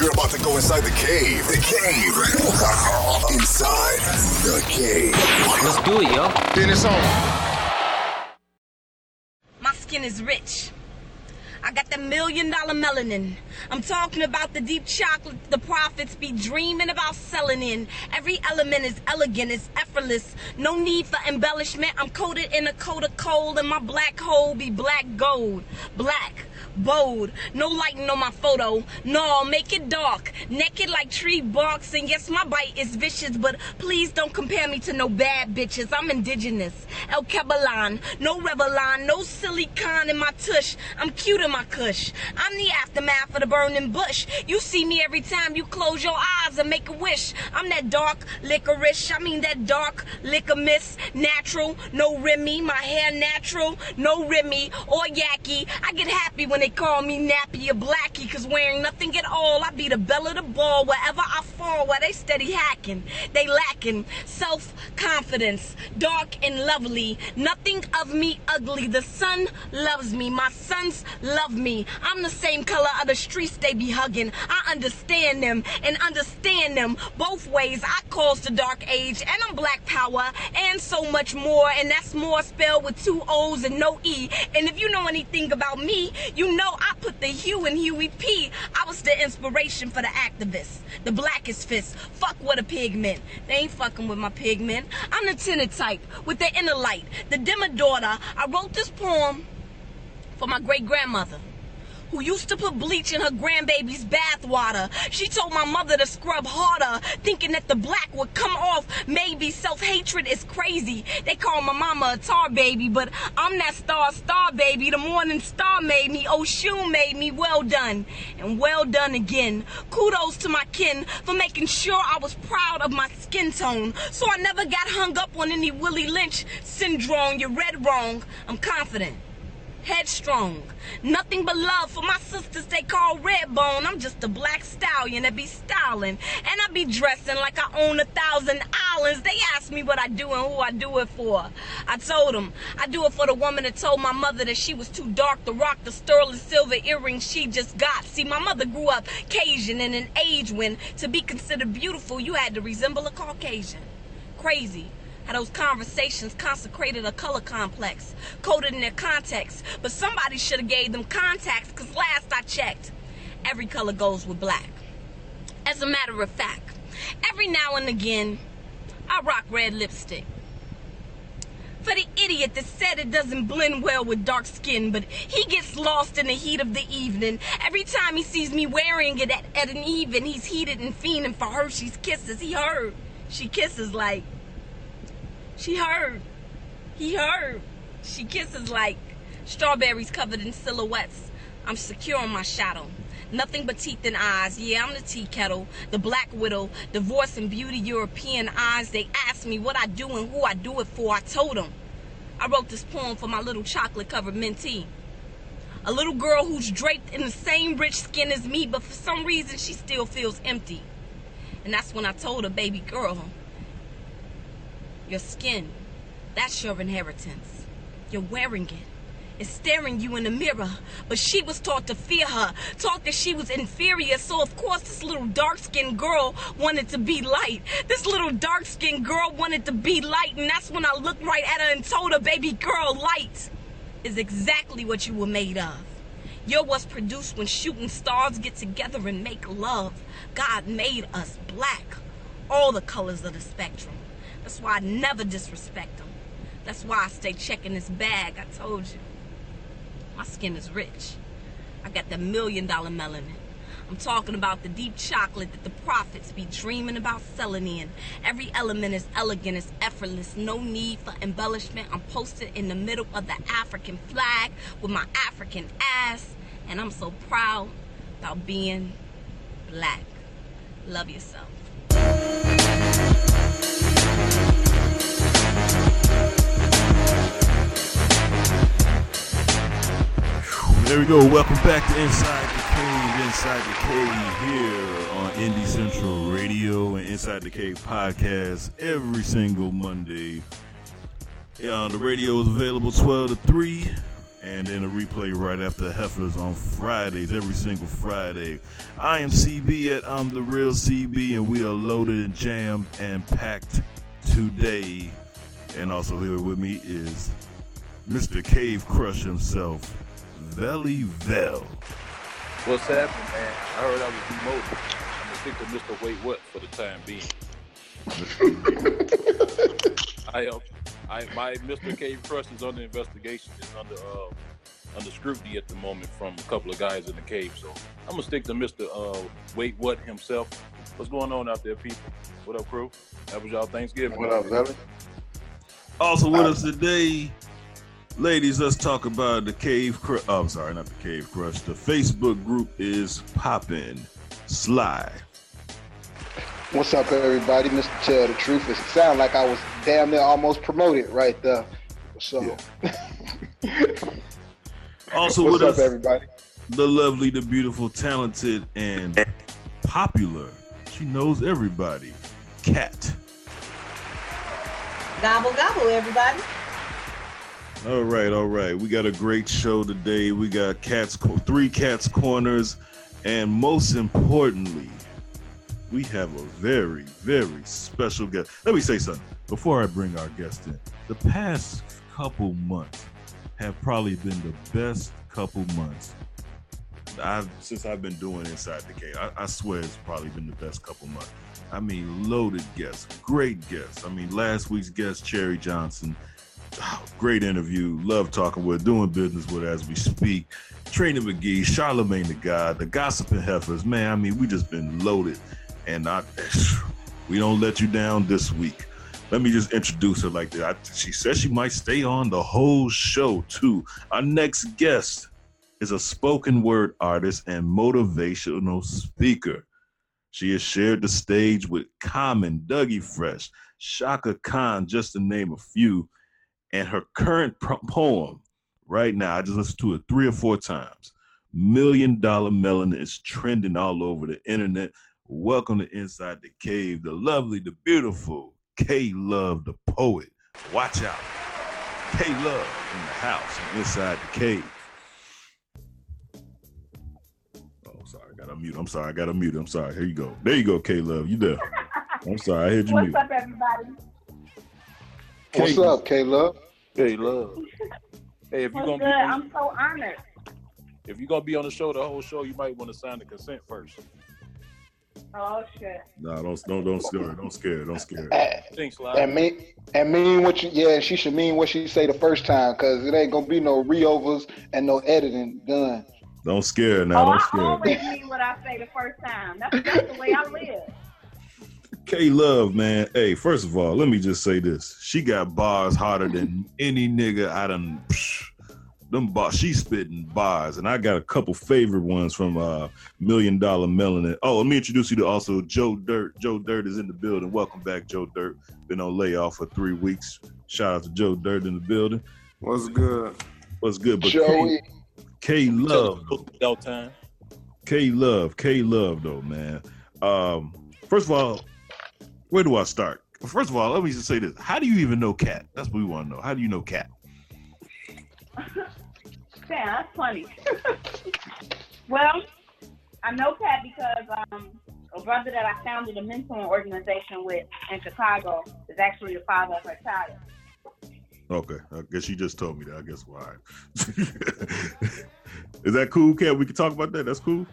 You're about to go inside the cave. The cave. inside the cave. Let's do it, yo. Then it's on. My skin is rich. I got that million dollar melanin. I'm talking about the deep chocolate the prophets be dreaming about selling in. Every element is elegant, it's effortless. No need for embellishment. I'm coated in a coat of coal, and my black hole be black gold. Black bold. No lighting on my photo. No, make it dark. Naked like tree barks. And yes, my bite is vicious, but please don't compare me to no bad bitches. I'm indigenous. El Cabalan. No Revlon. No silicon in my tush. I'm cute in my kush. I'm the aftermath of the burning bush. You see me every time you close your eyes and make a wish. I'm that dark licorice. I mean that dark liquor. Natural. No Remy. My hair natural. No Remy or Yaki. I get happy when they call me nappy or blackie, cause wearing nothing at all, I be the belle of the ball wherever I fall, where they steady hacking. They lacking self-confidence, dark and lovely. Nothing of me ugly. The sun loves me. My sons love me. I'm the same color of the streets they be hugging. I understand them and understand them both ways. I caused the dark age and I'm black power and so much more. And that's more spelled with two O's and no E. And if you know anything about me, you know I put the hue in Huey P. I was the inspiration for the activists. The blackest fist. Fuck with a pigment. They ain't fucking with my pigment. I'm the tinted type with the inner light. The dimmer daughter. I wrote this poem for my great grandmother who used to put bleach in her grandbaby's bathwater. She told my mother to scrub harder, thinking that the black would come off. Maybe self-hatred is crazy. They call my mama a tar baby, but I'm that star star baby. The morning star made me. Oh, Oshun made me. Well done. And well done again. Kudos to my kin for making sure I was proud of my skin tone. So I never got hung up on any Willie Lynch syndrome. You read wrong. I'm confident headstrong. Nothing but love for my sisters they call Redbone. I'm just a black stallion that be styling. And I be dressing like I own a thousand islands. They ask me what I do and who I do it for. I told them I do it for the woman that told my mother that she was too dark to rock the sterling silver earrings she just got. See, my mother grew up Cajun in an age when to be considered beautiful you had to resemble a Caucasian. Crazy those conversations consecrated a color complex, coded in their context. But somebody should have gave them context, cause last I checked, every color goes with black. As a matter of fact, every now and again, I rock red lipstick. For the idiot that said it doesn't blend well with dark skin, but he gets lost in the heat of the evening. Every time he sees me wearing it at, at an even, he's heated and fiending for Hershey's kisses. He heard. She kisses like she heard. He heard. She kisses like strawberries covered in silhouettes. I'm secure on my shadow. Nothing but teeth and eyes. Yeah, I'm the tea kettle, the black widow, divorce and beauty European eyes. They asked me what I do and who I do it for. I told them. I wrote this poem for my little chocolate covered mentee. A little girl who's draped in the same rich skin as me, but for some reason she still feels empty. And that's when I told her, baby girl, your skin. That's your inheritance. You're wearing it. It's staring you in the mirror. But she was taught to fear her, taught that she was inferior. So, of course, this little dark skinned girl wanted to be light. This little dark skinned girl wanted to be light. And that's when I looked right at her and told her, baby girl, light is exactly what you were made of. You're what's produced when shooting stars get together and make love. God made us black, all the colors of the spectrum. That's why I never disrespect them. That's why I stay checking this bag. I told you. My skin is rich. I got the million dollar melanin. I'm talking about the deep chocolate that the prophets be dreaming about selling in. Every element is elegant, it's effortless, no need for embellishment. I'm posted in the middle of the African flag with my African ass, and I'm so proud about being black. Love yourself. There we go. Welcome back to Inside the Cave. Inside the Cave here on Indie Central Radio and Inside the Cave podcast every single Monday. Yeah, the radio is available 12 to 3 and then a replay right after Heifers on Fridays, every single Friday. I am CB at I'm the Real CB, and we are loaded and jammed and packed today. And also here with me is Mr. Cave Crush himself, Velle Vel. What's happening, man? I heard I was demoted. I'm gonna stick to Mr. Wait What for the time being. I uh, I my Mr. Cave Crush is under investigation. Is under uh, under scrutiny at the moment from a couple of guys in the cave. So I'm gonna stick to Mr. Uh, Wait What himself. What's going on out there, people? What up, crew? That was y'all Thanksgiving. What up, Zelly? Also with us today, ladies, let's talk about the Cave Crush. Oh, I'm sorry, not the Cave Crush. The Facebook group is popping. Sly. What's up, everybody? Mr. Tell the Truth. It sounded like I was damn near almost promoted right there. So, Also what's with up, us, everybody? the lovely, the beautiful, talented, and popular. She knows everybody. Kat. Gobble gobble, everybody. All right, all right. We got a great show today. We got cats, three cats corners, and most importantly, we have a very, very special guest. Let me say something before I bring our guest in. The past couple months have probably been the best couple months I've since I've been doing Inside the Cave. I, I swear it's probably been the best couple months. I mean, loaded guests, great guests. I mean, last week's guest, Cherry Johnson, oh, great interview. Love talking with, doing business with as we speak. Trina McGee, Charlemagne the God, the Gossiping Heifers. Man, I mean, we just been loaded, and I, we don't let you down this week. Let me just introduce her like that. I, she says she might stay on the whole show too. Our next guest is a spoken word artist and motivational speaker. She has shared the stage with Common, Dougie Fresh, Chaka Khan, just to name a few. And her current poem, right now, I just listened to it three or four times. Million Dollar Melanin is trending all over the internet. Welcome to Inside the Cave, the lovely, the beautiful K Love, the poet. Watch out. K Love in the house, inside the cave. Oh, sorry, I got to mute. I'm sorry, I got to mute. I'm sorry. Here you go. There you go, K Love. You there? I'm sorry, I heard you What's mute. up, everybody? What's Kate. up, K Love? Hey, love. Hey, if you're gonna good? be I'm so honored. if you're gonna be on the show the whole show, you might want to sign the consent first. Oh shit. No, don't don't don't scare her. Don't scare her. Don't scare her. And, Thanks, and Sly. mean and mean what you yeah, she should mean what she say the first time, cause it ain't gonna be no reovers and no editing done. Don't scare her now. oh, Don't scare her. always mean what I say the first time. That's, that's the way I live. K Love, man. Hey, first of all, let me just say this. She got bars harder than any nigga I done. Psh, them bars, she spitting bars, and I got a couple favorite ones from uh Million Dollar Melanin. Oh, let me introduce you to also Joe Dirt. Joe Dirt is in the building. Welcome back, Joe Dirt. Been on layoff for three weeks. Shout out to Joe Dirt in the building. What's good? What's good? But K, Joey, K Love, though. Without time. K Love, K Love, though, man. Um, first of all, where do I start? First of all, let me just say this: How do you even know Kat? That's what we want to know. How do you know Kat? Damn, that's funny. well, I know Kat because um, a brother that I founded a mentoring organization with in Chicago is actually the father of her child. Okay, I guess you just told me that. I guess why. Is that cool, Kat? We can talk about that. That's cool.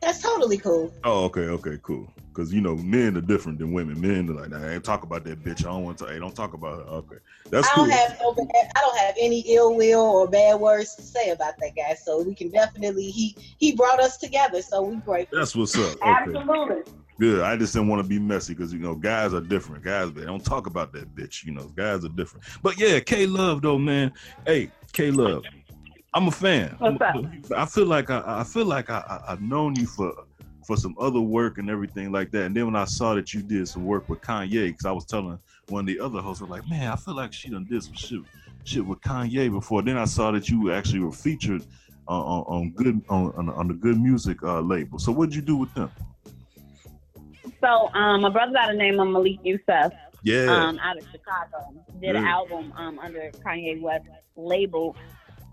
That's totally cool. Oh, okay, okay, cool. Because you know, men are different than women. Men are like, nah, I ain't talk about that bitch. I don't want to. Hey, don't talk about her. Okay, that's I cool. don't have no bad, I don't have any ill will or bad words to say about that guy. So we can definitely he he brought us together. So we grateful. That's what's up. Okay. Absolutely. Good. I just didn't want to be messy because you know guys are different. Guys, they don't talk about that bitch. You know, guys are different. But yeah, K Love though, man. Hey, K Love, I'm a fan. What's I'm a- I feel like I, I feel like I, I, I've known you for for some other work and everything like that. And then when I saw that you did some work with Kanye, because I was telling one of the other hosts, I was like, man, I feel like she done did some shit shit with Kanye before. Then I saw that you actually were featured on, on, on good on, on on the G.O.O.D. Music uh, label. So what did you do with them? So, um, a brother by the name of Malik Yusef, Yeah. um, out of Chicago, did an album um, under Kanye West label.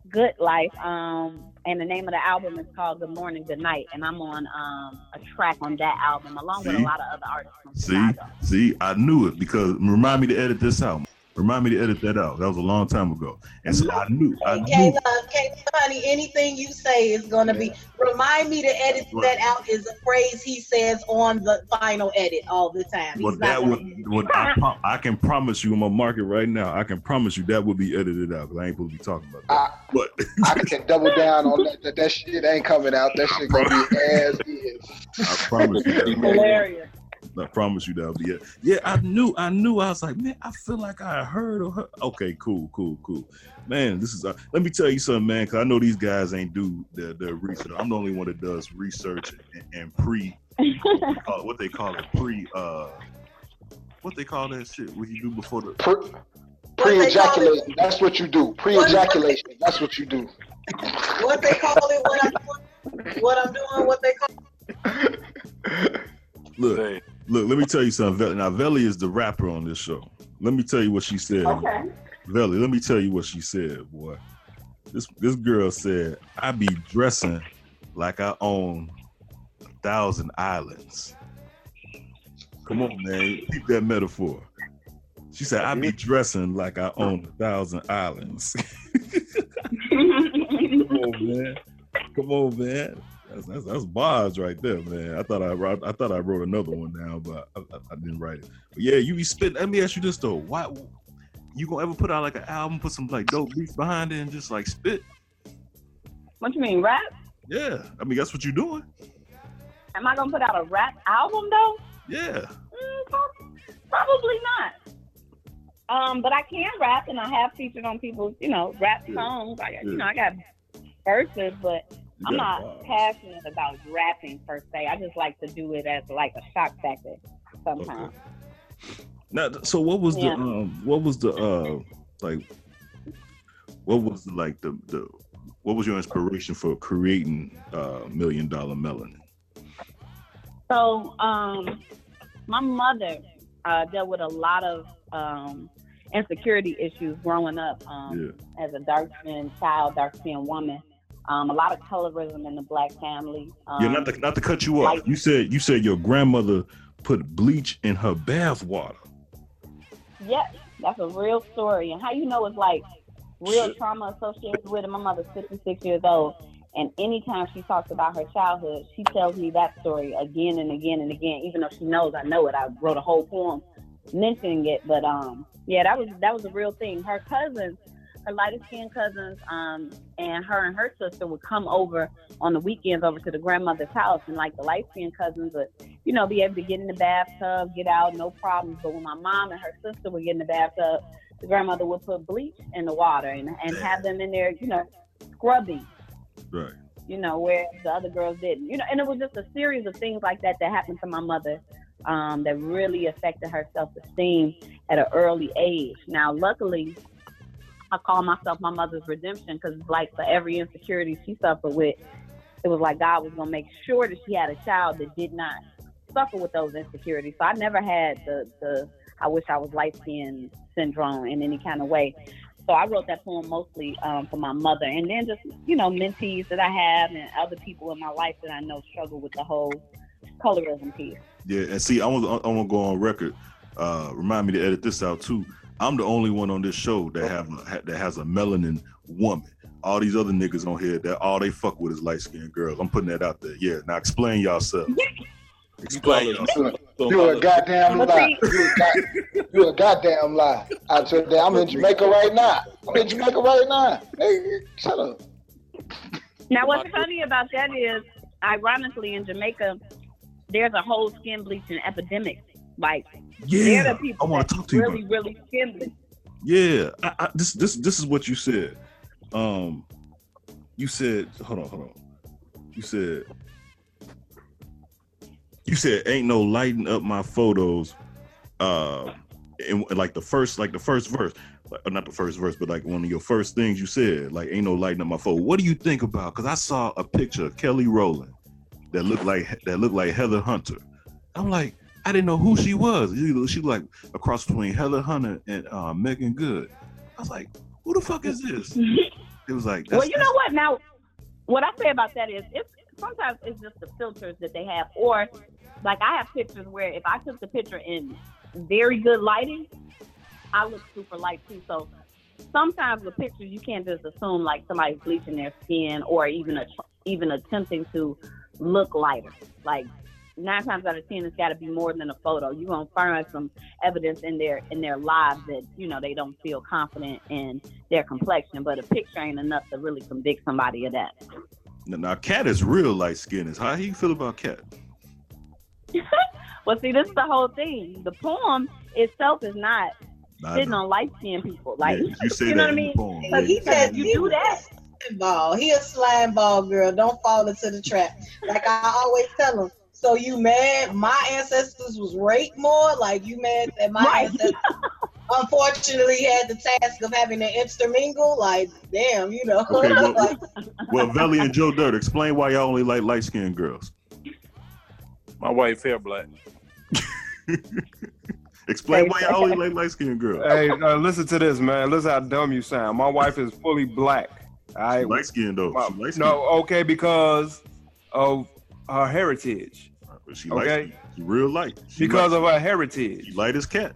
Good Life. Um, and the name of the album is called Good Morning, Good Night. And I'm on um, a track on that album along with a lot of other artists from See, Chicago. see, I knew it because remind me to edit this out. Remind me to edit that out. That was a long time ago, and so I knew, I Hey, knew. Uh, Kayla, Kayla, honey, anything you say is gonna be. Remind me to edit that out. Is a phrase he says on the final edit all the time. Well, not that would, use- would I, pro- I can promise you, I'm gonna mark it right now. I can promise you that will be edited out because I ain't supposed to be talking about that. I, But I can double down on that. That, that shit ain't coming out. That shit gonna be as is. I promise you, that. Hilarious. I promise you that'll be it. Yeah, I knew, I knew. I was like, man, I feel like I heard of her. Okay, cool, cool, cool. Man, this is. Uh, let me tell you something, man, because I know these guys ain't do the, the research. I'm the only one that does research and, and pre, uh, what they call it, pre, uh, what they call that shit? What you do before the Pre, pre-ejaculation. That's what you do. Pre-ejaculation. That's what you do. what they call it, what I'm doing, what I'm doing, what they call. look. Look, let me tell you something. Now, Velle is the rapper on this show. Let me tell you what she said. Okay. Velle, let me tell you what she said, boy. This this girl said, I be dressing like I own a thousand islands. Come on, man. Keep that metaphor. She said, I be dressing like I own a thousand islands. Come on, man. Come on, man. That's, that's, that's bars right there, man. I thought I wrote, I thought I wrote another one now, but I, I, I didn't write it. But yeah, you be spitting. Let me ask you this though: Why you gonna ever put out like an album, put some like dope beats behind it, and just like spit? what you mean, rap? Yeah, I mean that's what you're doing. Am I gonna put out a rap album though? Yeah, Mm, probably not. Um, but I can rap, and I have featured on people's, you know, rap songs. I, got- you know, I got verses, but I'm not bars. passionate about rapping per se. I just like to do it as like a shock factor sometimes. Now, so what was Yeah. the um, what was the uh, like, what was the, like the the what was your inspiration for creating uh, Million Dollar Melanin? So, um, my mother uh, dealt with a lot of um, insecurity issues growing up um, as a dark skinned child, dark skinned woman. Um, a lot of colorism in the black family. Um, yeah, not to not to cut you off. like- you said you said your grandmother put bleach in her bath water. Yes, that's a real story. And how you know it's like real Shit. trauma associated with it. My mother's 56 years old. And anytime she talks about her childhood, she tells me that story again and again and again, even though she knows I know it. I wrote a whole poem mentioning it. But um, yeah, that was that was a real thing. Her cousins, her lighter skinned cousins, um, and her and her sister would come over on the weekends over to the grandmother's house, and like the light skinned cousins would, you know, be able to get in the bathtub, get out, no problems. But when my mom and her sister would get in the bathtub, the grandmother would put bleach in the water and, and have them in there, you know, scrubbing Right. you know, where the other girls didn't. You know, and it was just a series of things like that that happened to my mother um, that really affected her self esteem at an early age. Now, luckily, I call myself my mother's redemption because like for every insecurity she suffered with, it was like God was going to make sure that she had a child that did not suffer with those insecurities. So I never had the, the I wish I was light skinned syndrome in any kind of way. So I wrote that poem mostly um, for my mother, and then just you know mentees that I have and other people in my life that I know struggle with the whole colorism piece. Yeah, and see, I want to go on record. Uh, remind me to edit this out too. I'm the only one on this show that have a, that has a melanin woman. All these other niggas on here, that all they fuck with is light skinned girls. I'm putting that out there. Yeah. Now explain yourself. Explain You call yourself. it- so You a goddamn lie. You a, god, you a goddamn lie. I told you, I'm in Jamaica right now. I'm in Jamaica right now. Hey, shut up. Now, what's funny about that is, ironically, in Jamaica, there's a whole skin bleaching epidemic. Like they're Yeah, the I want to talk to you. really, really bleach. Yeah, I, I, this this this is what you said. Um, you said, hold on, hold on. You said, you said, ain't no lighting up my photos. Uh, in, in like the first, like the first verse, like, not the first verse, but like one of your first things you said, like ain't no lighting up my photo. What do you think about? Because I saw a picture of Kelly Rowland that looked like that looked like Heather Hunter. I'm like, I didn't know who she was. She she like across between Heather Hunter and uh, Meagan Good. I was like, who the fuck is this? It was like, Well, you know what? Now, what I say about that is, it's sometimes it's just the filters that they have, or like I have pictures where if I took the picture in very good lighting, I look super light too. So sometimes with pictures, you can't just assume like somebody's bleaching their skin or even a, even attempting to look lighter. Like nine times out of ten, it's got to be more than a photo. You're gonna find some evidence in their in their lives that you know they don't feel confident in their complexion, but a picture ain't enough to really convict somebody of that. now Kat is real light skinned. How you feel about Kat? Well, see, this is the whole thing. The poem itself is not I sitting know. on light skinned people. Like Yeah, you say you know that what I mean? poem. Cause he yeah. said you do that. ball. He a slime ball girl. Don't fall into the trap. Like I always tell him. So you mad? My ancestors was raped more. Like you mad that my Right. ancestors unfortunately had the task of having to intermingle? Like damn, you know. Okay, well- like, Well, Velle and Joe Dirt, explain why y'all only like light skinned girls. My wife hair black. Explain why y'all only like light skinned girls. Hey, uh, listen to this, man. Listen how dumb you sound. My wife is fully black. I Light skinned though. My- She light skinned. no, okay, because of her heritage. She okay. light. She real light. She Because light. of her heritage. She light as Kat.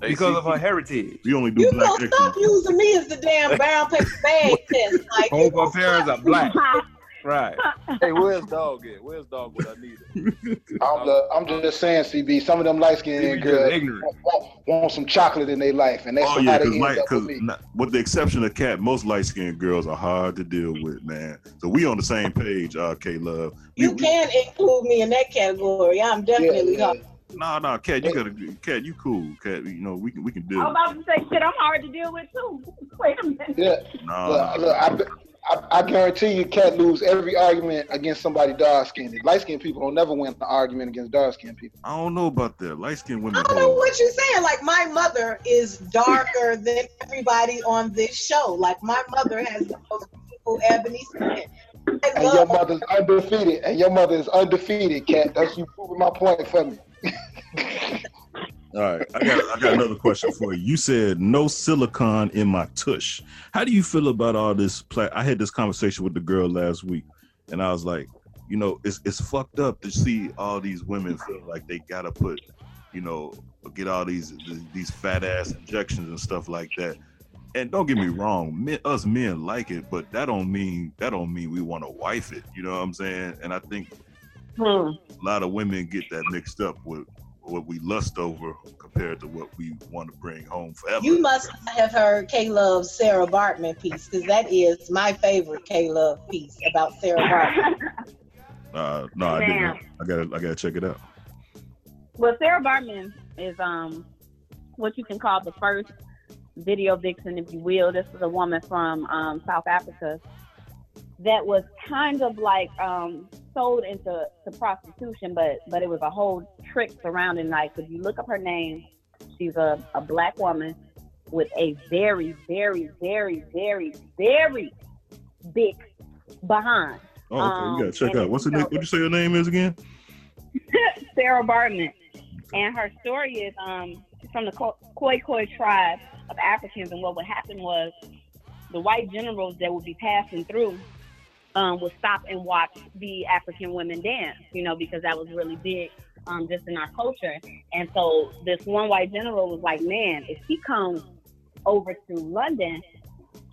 Hey, Because see, of her heritage. We only do you black gonna stop using me as the damn brown paper bag test? Like Both gonna her parents are black. Right. Hey, where's dog at? Where's dog when I need it? I'm, the, I'm just saying, CB. Some of them light skinned You just girls ignorant. want, want some chocolate in their life, and that's Oh yeah, because end light, because with me. with the exception of Kat, most light skinned girls are hard to deal with, man. So we on the same page, uh, K Love. You can include me in that category. I'm definitely yeah, hot. Nah, nah, Kat, you gotta, Kat, you cool, Kat. You know, we can, we can deal. I'm about to say shit. I'm hard to deal with too. Wait a minute. yeah. Nah, Look, nah, look, I, bet- I, I guarantee you can't lose every argument against somebody dark skinned. Light skinned people don't never win the argument against dark skinned people. I don't know about that. Light skinned women. I don't know what you're saying. Like my mother is darker than everybody on this show. Like my mother has the most beautiful ebony skin. I And your love mother's undefeated. And your mother is undefeated, Kat. That's you proving my point for me. All right, I got I got another question for you. You said no silicon in my tush. How do you feel about all this? Pla- I had this conversation with the girl last week, and I was like, you know, it's it's fucked up to see all these women feel like they gotta put, you know, get all these these fat ass injections and stuff like that. And don't get me wrong, men, us men like it, but that don't mean that don't mean we want to wife it. You know what I'm saying? And I think Hmm. a lot of women get that mixed up with what we lust over compared to what we want to bring home forever. You must have heard K Love's Sarah Bartman piece because that is my favorite K Love piece about Sarah Bartman. Uh, no, I Damn. didn't. I gotta, I gotta check it out. Well, Sarah Bartman is um what you can call the first video vixen, if you will. This is a woman from um, South Africa that was kind of like um, sold into to prostitution, but but it was a whole trick surrounding. Like if you look up her name, she's a, a black woman with a very, very, very, very, very big behind. Oh, okay, Um, we gotta check out. What's her so- name? What you say her name is again? Sarah Bartman. And her story is um from the Khoi Khoi tribe of Africans, and what would happen was the white generals that would be passing through um, would stop and watch the African women dance, you know, because that was really big um, just in our culture. And so this one white general was like, man, if she comes over to London,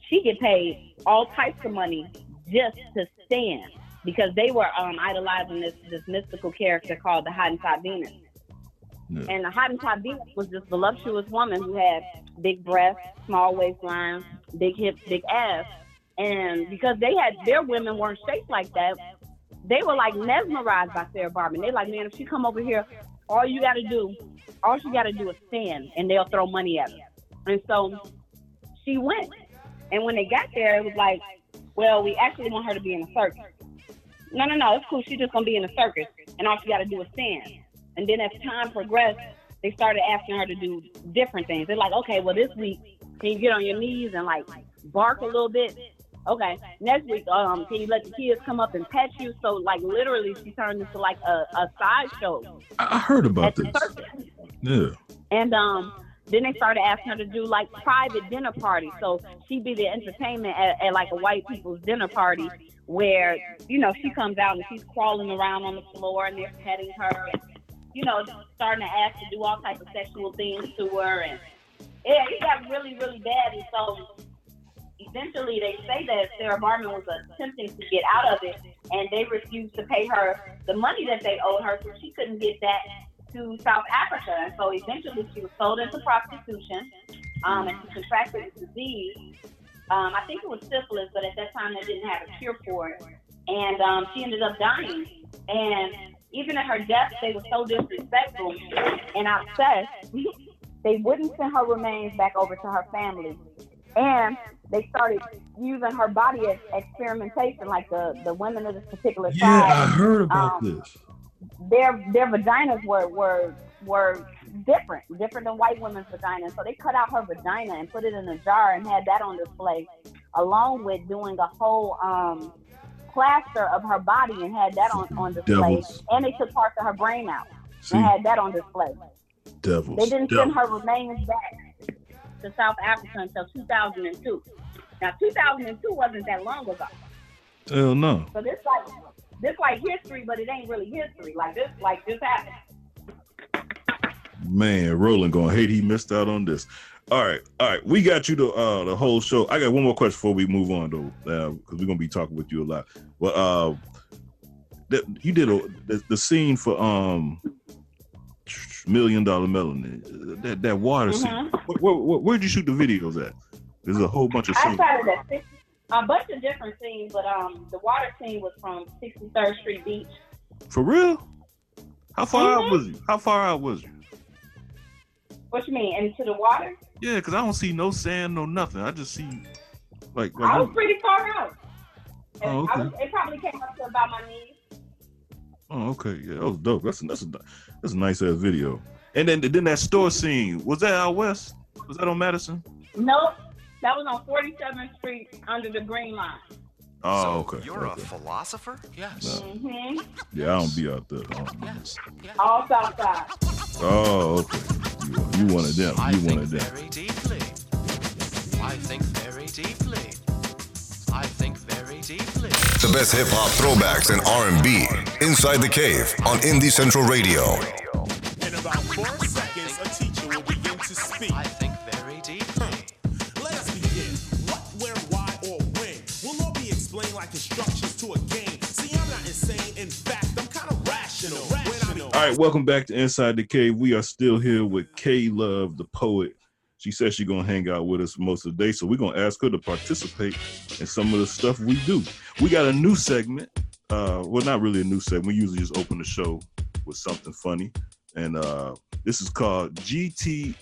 she get paid all types of money just to stand because they were um, idolizing this this mystical character called the Hottentot Venus. Yeah. And the Hottentot Venus was this voluptuous woman who had big breasts, small waistlines, big hips, big ass. And because they had their women weren't shaped like that, they were like mesmerized by Sarah Bartman. They're like, man, if she come over here, all you got to do, all she got to do is stand, and they'll throw money at her. And so she went. And when they got there, it was like, well, we actually want her to be in a circus. No, no, no, it's cool. She's just gonna be in a circus, and all she got to do is stand. And then as time progressed, they started asking her to do different things. They're like, okay, well, this week, can you get on your knees and like bark a little bit? Okay. Next week, um, can you let the kids come up and pet you? So like literally, she turned into like a, a sideshow I, I heard about this. Yeah. And um, then they started asking her to do like private dinner parties. So she'd be the entertainment at, at like a white people's dinner party where, you know, she comes out and she's crawling around on the floor and they're petting her and, you know, starting to ask to do all types of sexual things to her. And yeah, it got really, really bad. And so eventually they say that Sarah Bartman was attempting to get out of it and they refused to pay her the money that they owed her so she couldn't get that to South Africa. And so eventually she was sold into prostitution um, and she contracted a disease. Um, I think it was syphilis, but at that time they didn't have a cure for it. And um, she ended up dying. And even at her death, they were so disrespectful and obsessed. they wouldn't send her remains back over to her family. And they started using her body as experimentation, like the, the women of this particular Yeah, tribe. I heard about um, this. their their vaginas were were were different, different than white women's vaginas. So they cut out her vagina and put it in a jar and had that on display, along with doing a whole um, plaster of her body and had that on, on display. Devils. And they took parts of her brain out See, and had that on display. devils. They didn't devils. send her remains back to South Africa until 2002. Now 2002 wasn't that long ago. Hell no. So this like this like history, but it ain't really history. Like this like this happened. Man, Roland gonna hate he missed out on this. All right, all right. We got you the uh the whole show. I got one more question before we move on though, because we're gonna be talking with you a lot. But uh, you did a the, the scene for um million dollar melanin. That that water scene. Mhm. Where, where, where, where'd you shoot the videos at? There's a whole bunch of scenes. I shot it at six, a bunch of different scenes, but um, the water scene was from 63rd Street Beach. For real? How far out Mhm. was you? How far out was you? What you mean? Into the water? Yeah, because I don't see no sand, no nothing. I just see like, like I was pretty far out. Oh, I okay. was, it probably came up to about my knees. Oh, okay. Yeah, that was dope. That's that's a that's a nice ass video. And then then that store scene was that out west? Was that on Madison? Nope, that was on 47th Street under the Green Line. Oh, So okay. You're okay. a philosopher? Yes. hmm Yeah, I don't be out there. I don't be- Yes. yes. All South Side. Oh, okay. You, you one of them. I You think one of them. very deeply. I think very deeply. I think very deeply. The best hip hop throwbacks and R&B inside the cave on Indie Central Radio. In about four seconds, a teacher will begin to speak. I think very deeply. Let us begin. What, where, why, or when will all be explained like instructions to a game. See, I'm not insane. In fact, I'm kind of rational. rational. All right, welcome back to Inside the Cave. We are still here with K Love, the poet. She says she's gonna hang out with us most of the day, so we're gonna ask her to participate in some of the stuff we do. We got a new segment. Uh, well, not really a new segment. We usually just open the show with something funny, and uh, this is called GTFOH.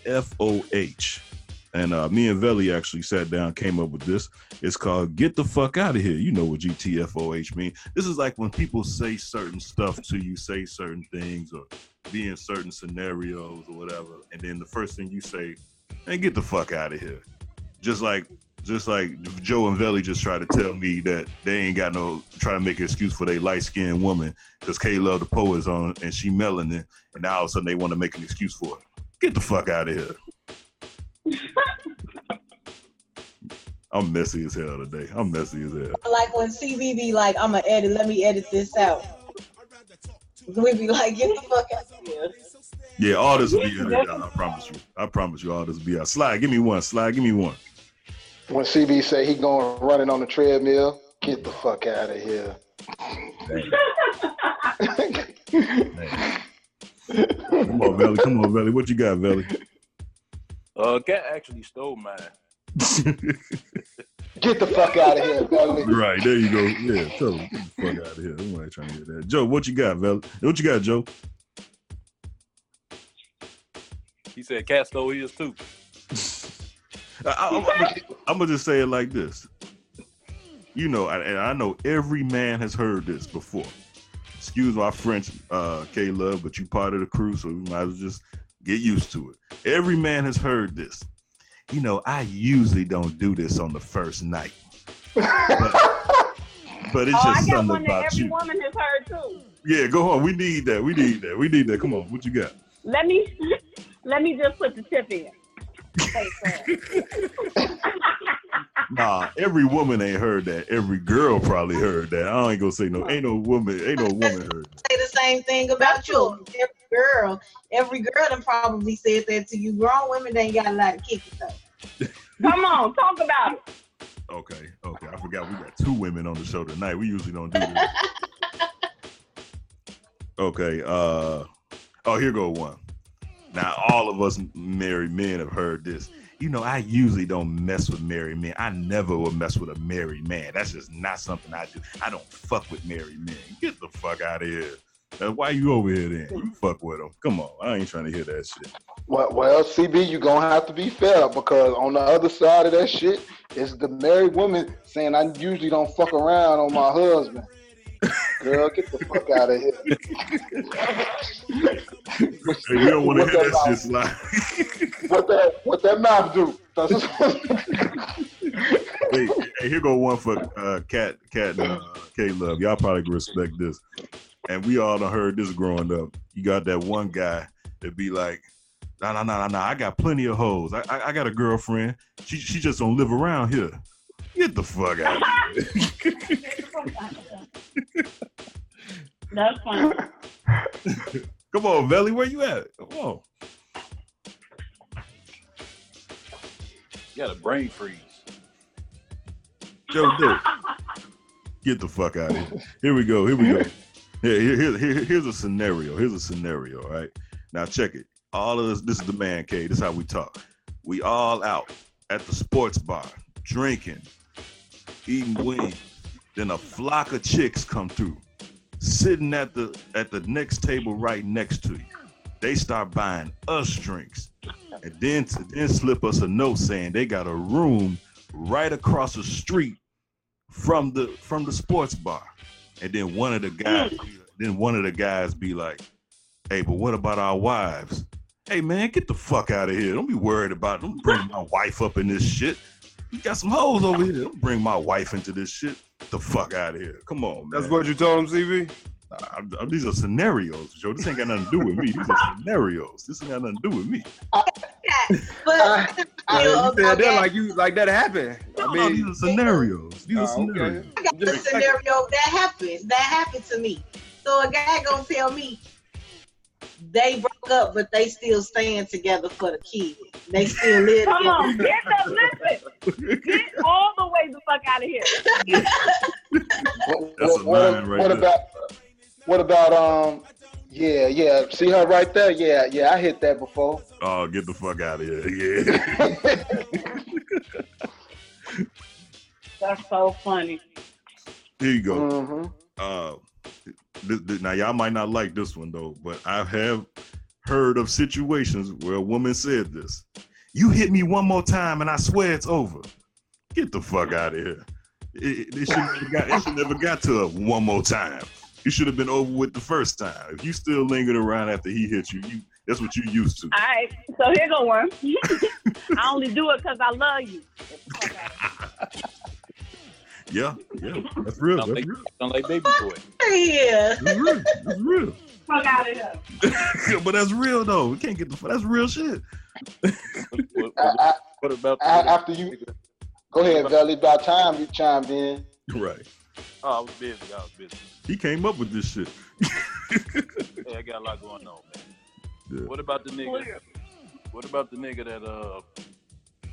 And uh, me and Velle actually sat down, came up with this. It's called "Get the fuck out of here." You know what GTFOH means? This is like when people say certain stuff to you, say certain things, or be in certain scenarios or whatever, and then the first thing you say, "Man, get the fuck out of here." Just like, just like Joe and Velle just try to tell me that they ain't got no try to make an excuse for their light skinned woman because K Love the Poet is on and she melanin, and now all of a sudden they want to make an excuse for it. Get the fuck out of here. I'm messy as hell today. I'm messy as hell. Like when CB be like, I'm gonna edit, let me edit this out. We be like, get the fuck out of here. Yeah, all this will be edited out. I promise you. I promise you, all this will be out. Slide, give me one. Slide, give me one. When CB say he going running on the treadmill, get the fuck out of here. Come on, Velle. Come on, Velle. What you got, Velle? Uh, Kat actually stole mine. Get the fuck out of here, Belly. right there, you go. Yeah, tell him. Get the fuck out of here. Nobody trying to get that. Joe, what you got, Velle? What you got, Joe? He said Kat stole his too. I, am gonna just say it like this. You know, and and I know every man has heard this before. Excuse my French, uh, K Love, but you part of the crew, so we might as well just get used to it. Every man has heard this. You know, I usually don't do this on the first night, but, but it's oh, I just got something one that about every you. woman has heard too. Yeah, go on. We need that. We need that. We need that. Come on. What you got? Let me let me just put the tip in. Nah, every woman ain't heard that. Every girl probably heard that. I ain't gonna say no. Ain't no woman. Ain't no woman heard. That. Say the same thing about you. Every girl, every girl done probably said that to you. Grown women ain't got a lot of kick though. Come on, talk about it. Okay, okay. I forgot we got two women on the show tonight. We usually don't do this. okay. Uh. Oh, here go one. Now, all of us married men have heard this. You know, I usually don't mess with married men. I never will mess with a married man. That's just not something I do. I don't fuck with married men. Get the fuck out of here. Why you over here then? You fuck with them. Come on. I ain't trying to hear that shit. Well, well, CB, you gonna have to be fair because on the other side of that shit is the married woman saying I usually don't fuck around on my husband. Girl, get the fuck out of here. Hey, you don't want to What hear that that shit slide. What that what that mouth do? That's hey, hey, here go one for uh, Kat, Kat, and uh, K Love. Y'all probably respect this. And we all done heard this growing up. You got that one guy that be like, "Nah, nah, nah, nah, nah. I got plenty of hoes. I, I, I got a girlfriend. She, she just don't live around here. Get the fuck out of here. That's funny. Come on, Velle, where you at? Come on. You got a brain freeze. Joe Dick. Get the fuck out of here. Here we go. Here we go. Here, here, here, here- here's a scenario. Here's a scenario, all right? Now check it. All of this, this is the man cave. This is how we talk. We all out at the sports bar, drinking, eating wings. Then a flock of chicks come through, sitting at the at the next table right next to you. They start buying us drinks, and then then slip us a note saying they got a room right across the street from the from the sports bar. And then one of the guys, then one of the guys be like, "Hey, but what about our wives? Hey, man, get the fuck out of here! Don't be worried about. Don't bring my wife up in this shit. You got some hoes over here. Don't bring my wife into this shit. Get the fuck out of here! Come on, man. That's what you told him, CB. I- I- these are scenarios, Joe. This ain't got nothing to do with me. These are scenarios. This ain't got nothing to do with me. But Yeah, you said that like you like that happened. No, I no, mean, these are scenarios. These are Oh, okay. scenarios. I got the scenario that happened. That happened to me. So a guy gonna tell me they broke up, but they still staying together for the kid. They still live Come on, get the listen. Get all the way the fuck out of here. What, That's a what, what, line right what about what about um yeah, yeah. See her right there? Yeah, yeah, I hit that before. Oh, get the fuck out of here. Yeah. That's so funny. Here you go. hmm Uh, th- th- now y'all might not like this one though, but I have heard of situations where a woman said this: "You hit me one more time, and I swear it's over." Get the fuck out of here. It, it, it should never got. It should never got to a one more time. You should have been over with the first time. If you still lingered around after he hit you, you that's what you used to. All right, so here go one. I only do it because I love you. Yeah, yeah, that's real. Sound That's like, real. sound like baby boy. Yeah. That's real. That's real. Fuck out of here. but that's real though. We can't get the. That's real shit. What, what, I, I, what about uh, the I, after you go ahead, Velle. About time you chimed in. Right. Oh, I was busy. I was busy. He came up with this shit. Hey, I got a lot going on, man. Yeah. What about the nigga? What about the nigga that uh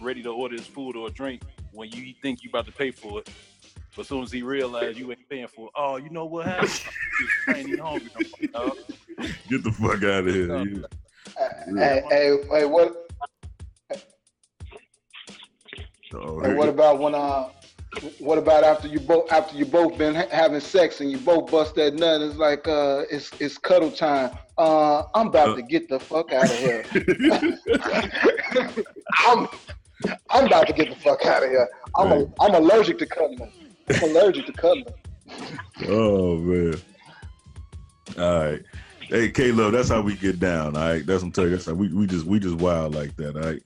ready to order his food or drink when you think you about to pay for it, but as soon as he realized you ain't paying for it, oh, you know what happened? I ain't even hungry no more, dog. Get the fuck out of here. You- Hey, hey, hey, what? Oh, Hey, what about when uh? What about after you both after you both been ha- having sex and you both bust that nut? It's like uh, it's it's cuddle time. Uh, I'm about Uh. to get the fuck out of here. I'm I'm about to get the fuck out of here. I'm a, I'm allergic to cuddling. I'm allergic to cuddling. oh man. All right. Hey, K Love, that's how we get down. All right. That's what I'm telling you. That's how we, we just we just wild like that. All right.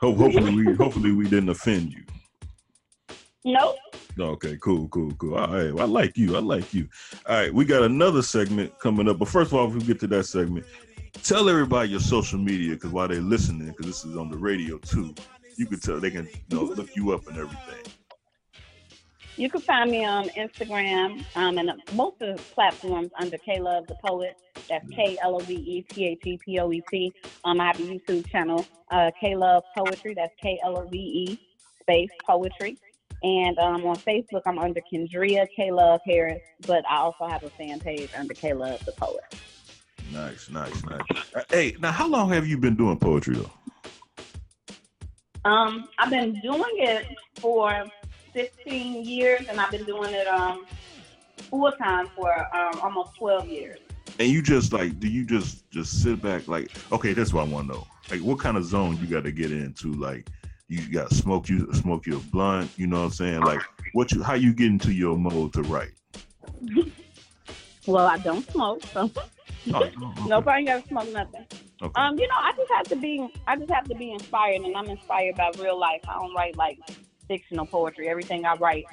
Hope hopefully we hopefully we didn't offend you. Nope. Okay, cool, cool, cool. All right, well, I like you. I like you. All right, we got another segment coming up. But first of all, if we get to that segment, tell everybody your social media because while they're listening, because this is on the radio too, you can tell they can you know, look you up and everything. You can find me on Instagram um, and most of the platforms under K Love the Poet. That's K L O V E T H E P O E T. Um, I have a YouTube channel, uh, K Love Poetry. That's K L O V E space poetry. And um, on Facebook, I'm under Kendria K Love Harris, but I also have a fan page under K Love the Poet. Nice, nice, nice. Uh, Hey, now how long have you been doing poetry though? Um, I've been doing it for 15 years, and I've been doing it um, full time for um, almost 12 years. And you just like, do you just just sit back like, okay, that's what I want to know. Like, what kind of zone you got to get into? Like, you got to smoke you smoke your blunt. You know what I'm saying? Like, what you how you get into your mode to write? Well, I don't smoke, so Oh, nobody got to smoke nothing. Okay. Um, you know, I just have to be, I just have to be inspired, and I'm inspired by real life. I don't write like fictional poetry. Everything I write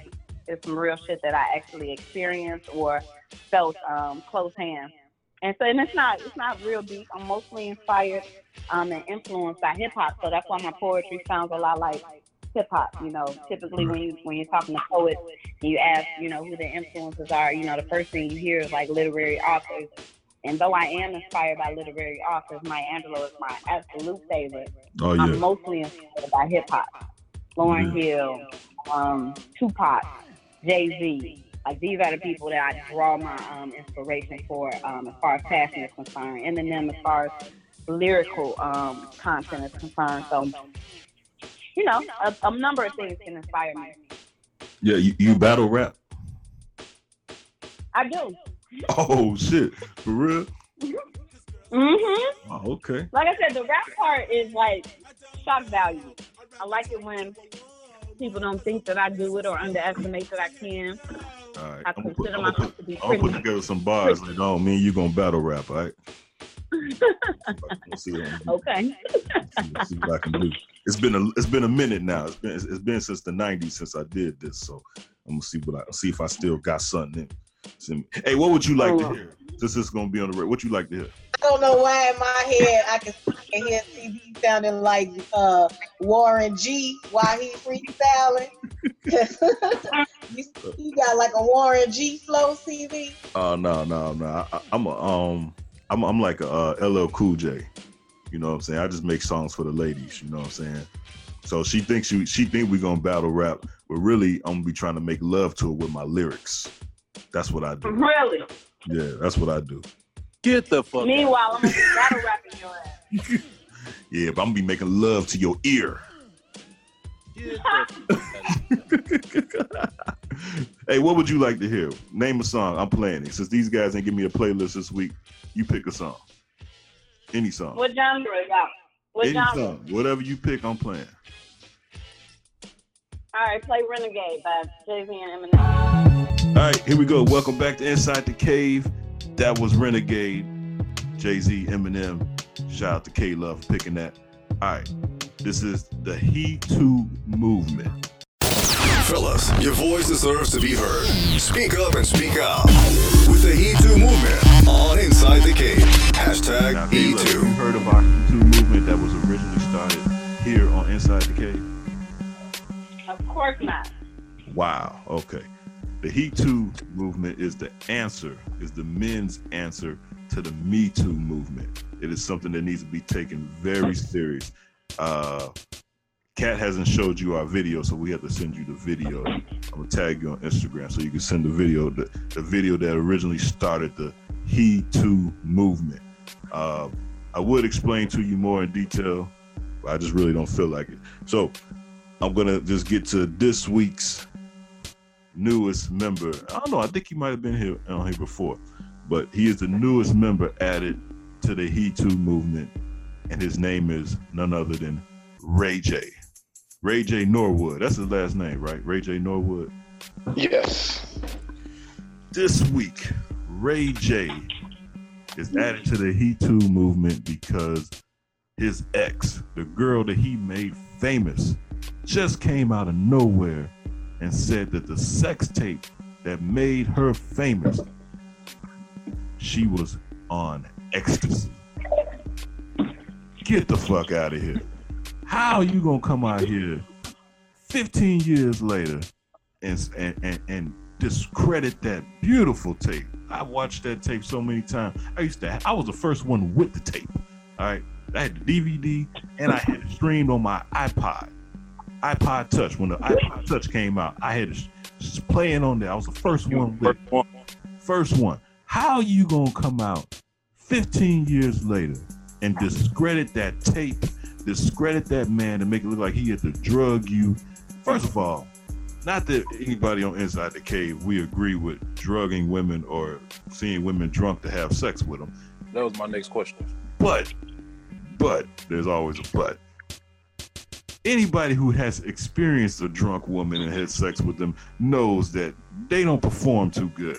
is some real shit that I actually experienced or felt um, close hand. And so, and it's not, it's not real deep. I'm mostly inspired um, and influenced by hip hop. So that's why my poetry sounds a lot like hip hop. You know, typically when you when you're talking to poets, and you ask, you know, who the influences are. You know, the first thing you hear is like literary authors. And though I am inspired by literary authors, Maya Angelou is my absolute favorite. Oh, yeah. I'm mostly inspired by hip hop. Lauryn Hill, um, Tupac, Jay Z. Like these are the people that I draw my um, inspiration for um, as far as fashion is concerned. Eminem as far as lyrical um, content is concerned. So, you know, a, a number of things can inspire me. Yeah, you, you battle rap. I do. Oh shit, for real? Mm hmm Oh, okay. Like I said, the rap part is like shock value. I like it when people don't think that I do it or underestimate that I can. All right. I I'm gonna put, consider myself to be I'm gonna put together some bars later on. Oh, me and you gonna battle rap, all right? Let's see what I can do. Okay. Let's see what I can do. It's been a it's been a minute now. It's been it's been since the '90s since I did this. So I'm gonna see what I see if I still got something in. Hey, what would you like to Oh. hear? Since this is gonna be on the radio, what you like to hear? I don't know why in my head I can, I can hear TV sounding like uh, Warren G while he freestyling. you, you got like a Warren G flow, CB. Oh no, no, no. I, I- I'm a um I'm I'm like a uh, LL Cool J. You know what I'm saying? I just make songs for the ladies, you know what I'm saying? So she thinks she she think we're gonna battle rap, but really I'm gonna be trying to make love to her with my lyrics. That's what I do. Really? Yeah, that's what I do. Get the fuck Meanwhile, I'm gonna be battle rapping your ass. Yeah, but I'm gonna be making love to your ear. hey, what would you like to hear? Name a song. I'm playing it. Since these guys ain't give me a playlist this week, you pick a song. Any song. What genre is that? What Any genre? song. Whatever you pick, I'm playing. All right, play Renegade by Jay Z and Eminem. All right, here we go. Welcome back to Inside the Cave. That was Renegade, Jay Z, Eminem. Shout out to K Love for picking that. All right, this is the He Too movement. Fellas, your voice deserves to be heard. Speak up and speak out. With the He Too movement on Inside the Cave. Hashtag Now, He K Too. you heard of our He Too movement that was originally started here on Inside the Cave? Of course not. Wow. Okay. The He Too movement is the answer, is the men's answer to the Me Too movement. It is something that needs to be taken very serious. Uh, Kat hasn't showed you our video, so we have to send you the video. I'm gonna tag you on Instagram so you can send the video, the, the video that originally started the He Too movement. Uh, I would explain to you more in detail, but I just really don't feel like it. So I'm gonna just get to this week's newest member. I don't know. I think he might have been here on here before, but he is the newest member added to the He Too movement, and his name is none other than Ray J. Ray J. Norwood. That's his last name, right? Ray J. Norwood. Yes. This week, Ray J is added to the He Too movement because his ex, the girl that he made famous, just came out of nowhere and said that the sex tape that made her famous, she was on ecstasy. Get the fuck out of here. How are you gonna come out here 15 years later and and and, and discredit that beautiful tape? I watched that tape so many times. I used to. I was the first one with the tape. All right, I had the DVD and I had it streamed on my iPod, iPod Touch. When the iPod Touch came out, I had it playing on there. I was the first one with it. First one. How you gonna come out 15 years later and discredit that tape, discredit that man, and make it look like he had to drug you? First of all, not that anybody on Inside the Cave we agree with drugging women or seeing women drunk to have sex with them, That was my next question. but, but there's always a but. Anybody who has experienced a drunk woman and had sex with them knows that they don't perform too good.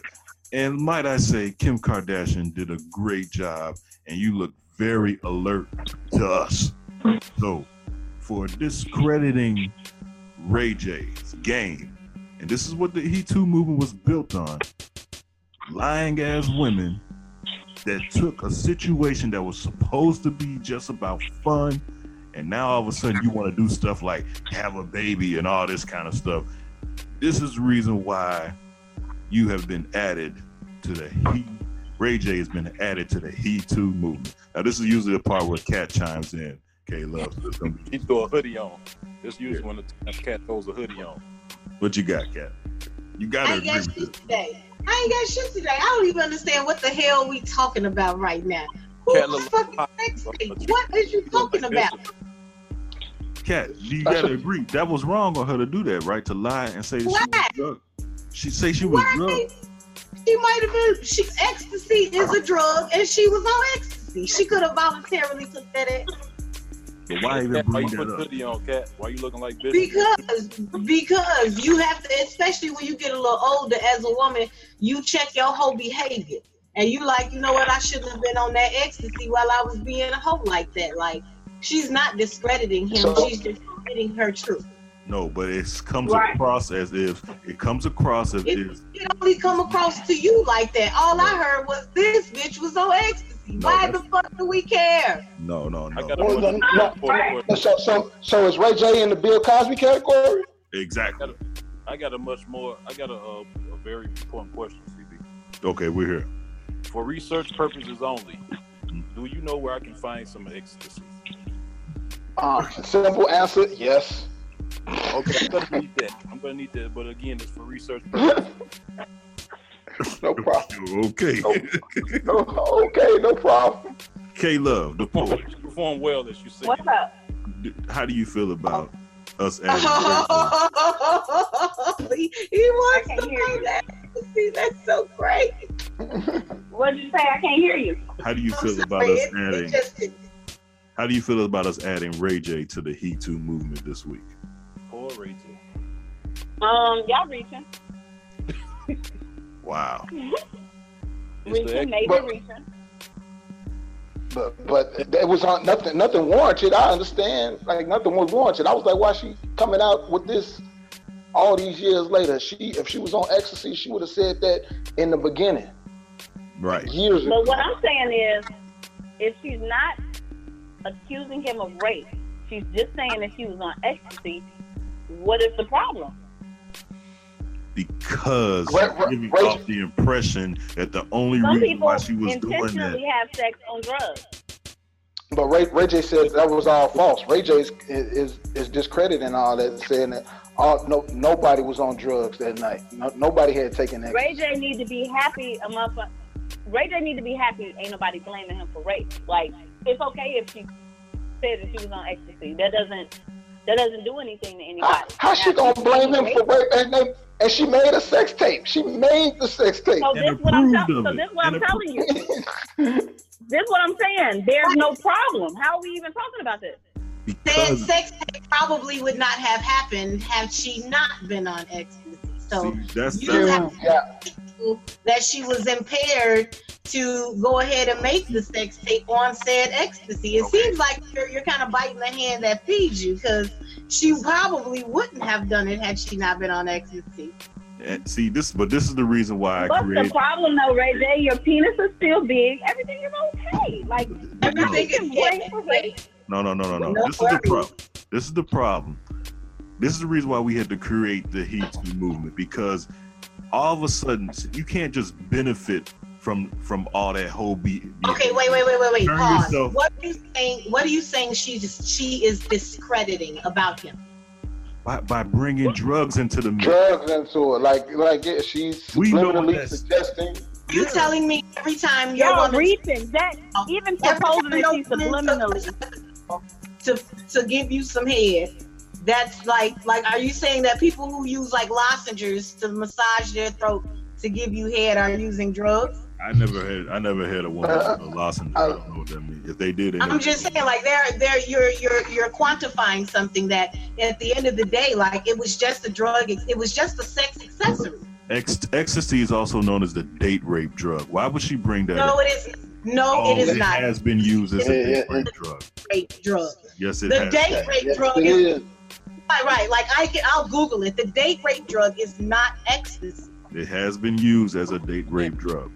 And might I say, Kim Kardashian did a great job, and you look very alert to us. So, for discrediting Ray J's game, and this is what the He Too movement was built on lying ass women that took a situation that was supposed to be just about fun, and now all of a sudden you want to do stuff like have a baby and all this kind of stuff. This is the reason why you have been added to the He. Ray J has been added to the He Too movement. Now this is usually the part where Kat chimes in. K Love. So be- He threw a hoodie on. This usually when the cat throws a hoodie on. What you got, Kat? You gotta agree with shit this. today. I ain't got shit today. I don't even understand what the hell we talking about right now. Who Kat the look fucking like sex tape? What is you talking about? Kat, you gotta agree. That was wrong on her to do that, right? To lie and say that she was drunk. She say she was Why? drunk. She might have been. She ecstasy is a drug, and she was on ecstasy. She could have voluntarily took that in. But why even Kat, why bring you put that a up? hoodie on, cat? Why you looking like business? Because because you have to, especially when you get a little older as a woman, you check your whole behavior. And you like, you know what, I shouldn't have been on that ecstasy while I was being a hoe like that. Like she's not discrediting him, So- she's just admitting her truth. No, but it comes Right. across as if it comes across as It, if it only come across to you like that. All I heard was this bitch was on ecstasy. No, Why the fuck do we care? no, no, I no. got Well, question. no, Important no, So, so, so is Ray J in the Bill Cosby category? Exactly. I got a much more. I got a, a, a very important question, CB. Okay, we're here. For research purposes only, mm-hmm. do you know where I can find some ecstasy? Uh, simple answer, yes. Okay, I'm gonna need that. I'm gonna need that, but again, it's for research purposes. No problem. Okay. No, okay, no problem. K Love, the poet. You perform well, as you say. What's up? How do you feel about us adding he, he wants to hear that. See, that's so great. What did you say? I can't hear you. How do you I'm feel sorry, about us it- it adding just- how do you feel about us adding Ray J to the He Too movement this week? Poor Ray J. Um, y'all reaching, Wow. It's reaching, the maybe But- reaching. But but it was on nothing nothing warranted. I understand. Like nothing was warranted. I was like, why she coming out with this all these years later? She if she was on ecstasy, she would have said that in the beginning, Right. years ago. But what I'm saying is, if she's not accusing him of rape, she's just saying that she was on ecstasy. What is the problem? Because Ray- she's Ray- giving Ray- off the impression that the only Some reason why she was doing that. intentionally have sex on drugs. But Ray, Ray J said that was all false. Ray J is is, is discrediting all that, saying that all, no nobody was on drugs that night. No, nobody had taken that. Ray J need to be happy. A motherfucker. Ray J need to be happy. Ain't nobody blaming him for rape. Like it's okay if she said that she was on ecstasy. That doesn't that doesn't do anything to anybody. How, how she gonna blame him for rape? And, they, and she made a sex tape. She made the sex tape. So And this what I'm approved tell- so this what I'm telling you. This what I'm saying. There's no problem. How are we even talking about this? Said Because sex tape probably would not have happened had she not been on ecstasy. So see, that's you that's have yeah, that she was impaired to go ahead and make the sex tape on said ecstasy. It seems like you're, you're kind of biting the hand that feeds you because she probably wouldn't have done it had she not been on ecstasy. And see this, but this is the reason why I What's the problem though, Ray J? Your penis is still big. Everything is okay. Like Everything you is wait. No, no, no, no, no. No This is the problem. This is the problem. This is the reason why we had to create the He Too movement because all of a sudden you can't just benefit from from all that whole beat. Okay, wait, wait, wait, wait, wait. Turn Pause. yourself- What are you saying? What are you saying? She just she is discrediting about him. by, by bringing drugs into the mix. Drugs into it, like like yeah, she's We know subliminally that's- suggesting. You telling me every time you're Y'all woman reaching that even supposing that she's subliminally. to to give you some head. That's like like are you saying that people who use like lozenges to massage their throat to give you head are using drugs? I never had I never had a woman Uh, a lozenge. I don't know what that means. If they did, it I'm just saying like they're they're you're you're you're quantifying something that at the end of the day like it was just a drug it was just a sex accessory. Ex- ecstasy is also known as the date rape drug. Why would she bring that? No, up? it is no, Oh, it is not It has been used as a date rape drug. rape drug. Yes, it The has. date rape Yes, drug it is is. Right, right. Like I can I'll Google it. The date rape drug is not ecstasy. It has been used as a date rape drug.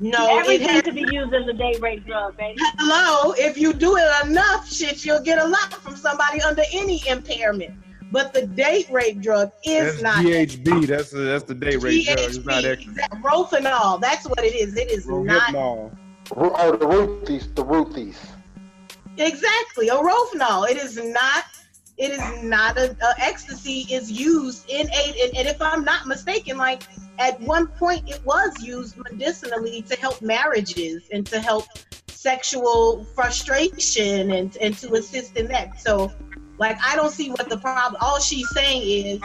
No, it Everything has could be used as a date rape drug, baby. Hello, if you do it enough, shit, you'll get a lot from somebody under any impairment. But the date rape drug is That's not GHB. That's the, that's the date rate drug. It's not GHB, extra. exact- That's what it is. It is not Rohypnol. Ru- Oh, the roofies, the roofies. exactly a Rohypnol. It is not. It is not a, a ecstasy. Is used in a and, and if I'm not mistaken, like at one point it was used medicinally to help marriages and to help sexual frustration and and to assist in that. So, like I don't see what the problem. All she's saying is.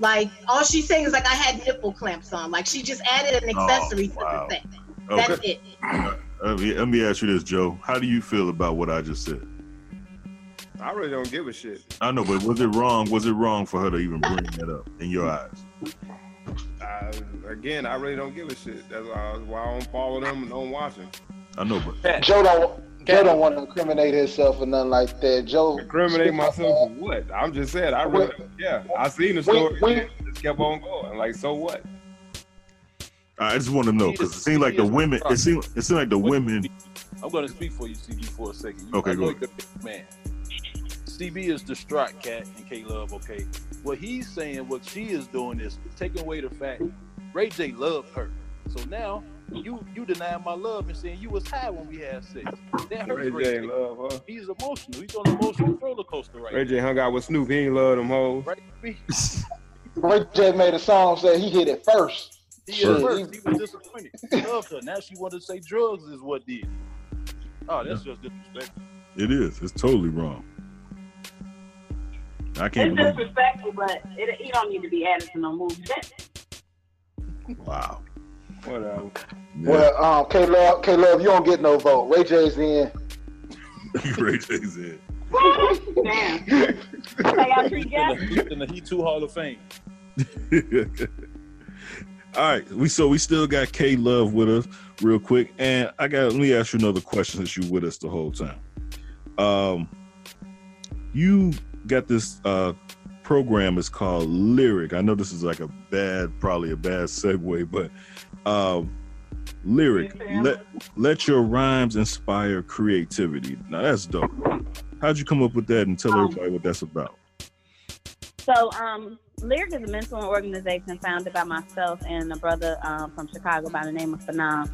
Like all she's saying is like I had nipple clamps on. Like she just added an Oh, accessory wow. to the thing. Okay. That's it. Let me, let me ask you this, Joe. How do you feel about what I just said? I really don't give a shit. I know, but was it wrong? Was it wrong for her to even bring that up in your eyes? I, again, I really don't give a shit. That's why, why I don't follow them and don't watch them. I know, but Joe don't Joe don't want to incriminate himself or nothing like that. Joe Incriminate myself for what? I'm just saying. I really, yeah. I seen the story. and just kept on going. Like, so what? I just want to know because it seemed like the women. It seemed. it seems like the women. I'm going to speak for you, CB, for a second. Okay, I know go you're a big man. CB is distraught, Kat and K Love. Okay, what he's saying, what she is doing is taking away the fact Ray J loved her. So now you you deny my love and saying you was high when we had sex. That hurts Ray Ray, J J. love her. He's emotional. He's on an emotional roller coaster right Ray J hung out with Snoop. He ain't love them hoes. now. Ray J made a song say he hit it first. He Shit, at first he was disappointed. He loved her. Now she wanted to say drugs is what did. Oh, that's just disrespectful. It is. It's totally wrong. I can't It's believe. disrespectful, but it, you don't need to be added to no movie. Wow. Whatever. Yeah. Well, um, K Love, K Love, you don't get no vote. Ray J's in. Ray J's in. Damn. Hey, y'all treat In the, in the He Too Hall of Fame. All right, we so we still got K Love with us real quick, and I got let me ask you another question since you with us the whole time. Um, you got this uh program It's called Lyric. I know this is like a bad, probably a bad segue, but um, Lyric let let your rhymes inspire creativity. Now that's dope. How'd you come up with that, and tell Um, everybody what that's about? So, um, Lyric is a mentoring organization founded by myself and a brother um, from Chicago by the name of Phenom,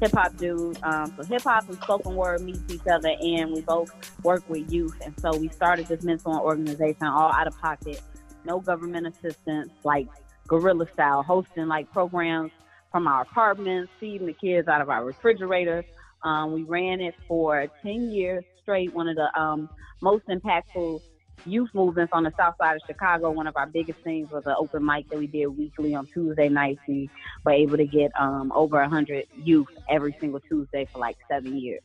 hip hop dude. Um, so hip hop and spoken word meets each other, and we both work with youth. And so we started this mentoring organization all out of pocket, no government assistance, like guerrilla style, hosting like programs from our apartments, feeding the kids out of our refrigerator. Um, we ran it for 10 years straight, one of the um, most impactful youth movements on the south side of Chicago. One of our biggest things was an open mic that we did weekly on Tuesday nights. We were able to get um, over 100 youth every single Tuesday for like seven years.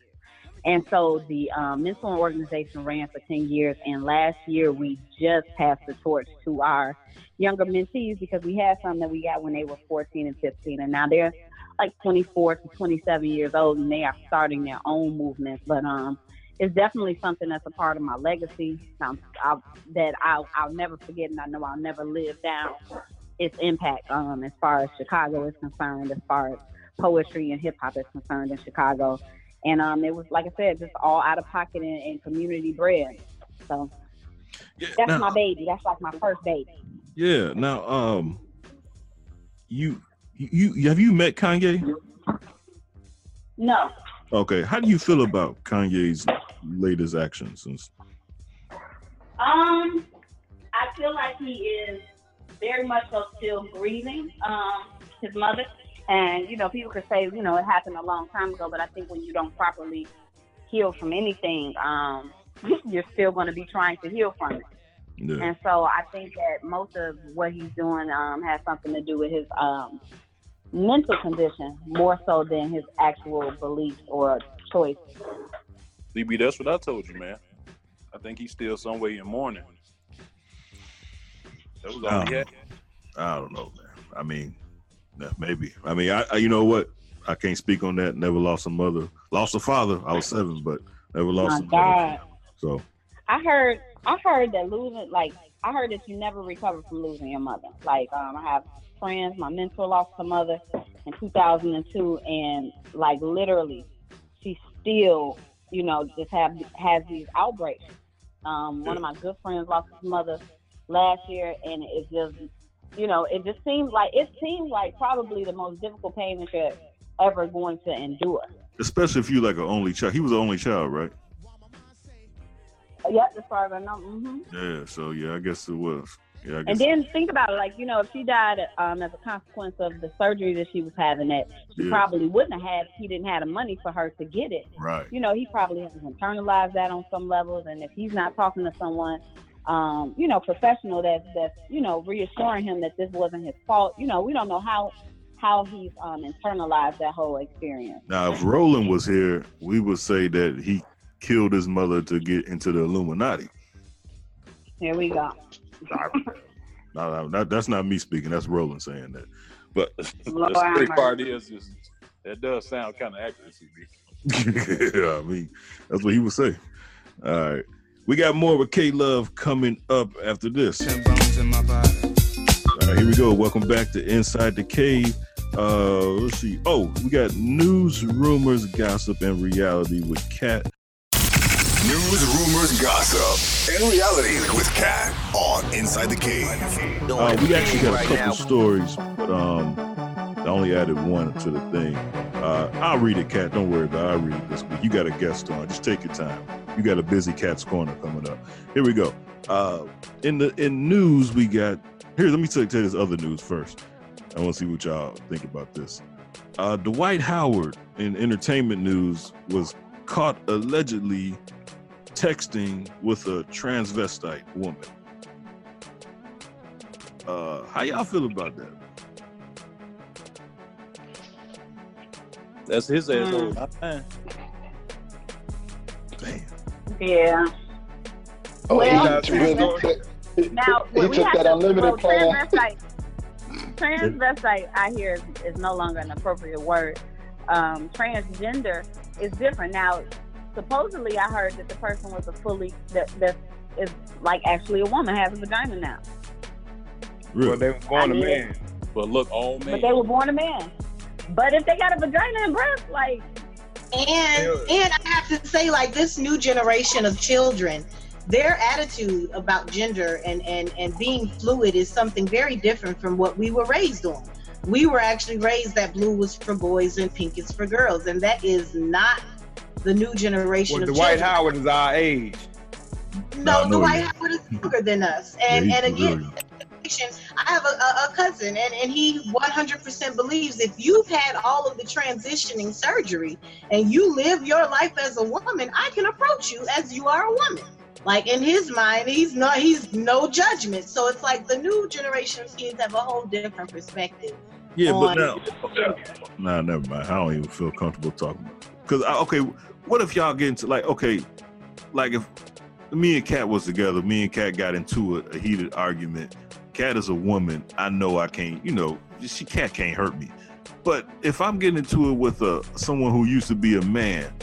And so the um, mentoring organization ran for 10 years. And last year we just passed the torch to our younger mentees because we had some that we got when they were 14 and 15. And now they're like 24 to 27 years old and they are starting their own movement. But um, it's definitely something that's a part of my legacy um, I'll, that I'll, I'll never forget and I know I'll never live down. its impact um, as far as Chicago is concerned, as far as poetry and hip hop is concerned in Chicago. And um, it was, like I said, just all out of pocket and, and community bred. So that's now- my baby. That's like my first baby. Yeah. Now, um, you you- have you met Kanye? No. Okay. How do you feel about Kanye's latest actions? Since Um, I feel like he is very much so still grieving um, his mother. And, you know, people could say, you know, it happened a long time ago, but I think when you don't properly heal from anything, um, you're still going to be trying to heal from it. yeah. And so I think that most of what he's doing um, has something to do with his um, mental condition more so than his actual beliefs or choice. DB, that's what I told you, man. I think he's still somewhere in mourning. That was all he had. I don't know, man. I mean, maybe. I mean, I, I you know what? I can't speak on that. Never lost a mother. Lost a father. I was seven, but never lost My a God. mother. So I heard I heard that losing like I heard that you never recover from losing your mother. Like um, I have friends, my mentor lost her mother in 2002, and like literally, she still you know just have has these outbreaks. Um, one of my good friends lost his mother last year, and it just you know it just seems like it seems like probably the most difficult pain that you're ever going to endure. especially if you like an only child. He was the only child, right? Yep, as far as I know. hmm Yeah. So yeah, I guess it was. Yeah. And then think about it, like you know, if she died um, as a consequence of the surgery that she was having, that she Yeah. probably wouldn't have had if he didn't have the money for her to get it. Right. You know, he probably has internalized that on some levels, and if he's not talking to someone, um, you know, professional that's that's you know reassuring him that this wasn't his fault, you know, we don't know how how he's um, internalized that whole experience. Now, if Roland was here, we would say that he killed his mother to get into the Illuminati. Here we go. No, no, that, that's not me speaking. That's Roland saying that. But Lord the have scary part is, is that does sound kind of accurate, yeah, I mean, that's what he would say. All right. We got more with K Love coming up after this. All right, here we go. Welcome back to Inside the Cave. Uh, let's see. Oh, we got news, rumors, gossip, and reality with Kat. News, rumors, gossip, and reality with Kat on Inside the Cave. Uh, we actually got a couple stories, but um, I only added one to the thing. Uh, I'll read it, Kat. Don't worry about it. I'll read it this week. You got a guest on. Just take your time. You got a busy Kat's Corner coming up. Here we go. Uh, in the in news, we got here. Let me tell you this other news first. I want to see what y'all think about this. Uh, Dwight Howard in entertainment news was caught allegedly texting with a transvestite woman. Uh, how y'all feel about that? That's his ass. Mm. not mine. Yeah. Oh, Well, he really took, Now, he we took have that to, unlimited well, plan. transvestite, transvestite, I hear is, is no longer an appropriate word. Um, transgender is different. Now, supposedly, I heard that the person was a fully that that is like actually a woman has a vagina now, Well, they were born I a mean, man. But look, all men. but they were born a man. But if they got a vagina and breasts, like And and I have to say, like this new generation of children, their attitude about gender and and and being fluid is something very different from what we were raised on. We were actually raised that blue was for boys and pink is for girls, and that is not the new generation Well, of Dwight children. Howard is our age. No, No, no, Dwight yeah. Howard is younger than us, and Yeah, and he's again. I have a, a, a cousin, and, and he 100% believes if you've had all of the transitioning surgery and you live your life as a woman, I can approach you as you are a woman. Like in his mind, he's not he's no judgment. So it's like the new generation of kids have a whole different perspective. Yeah, but on- now, nah, never mind. I don't even feel comfortable talking about. Because okay, what if y'all get into like okay, like if me and Kat was together, me and Kat got into a, a heated argument. Kat is a woman. I know I can't. You know, she Kat can't hurt me. But if I'm getting into it with a someone who used to be a man,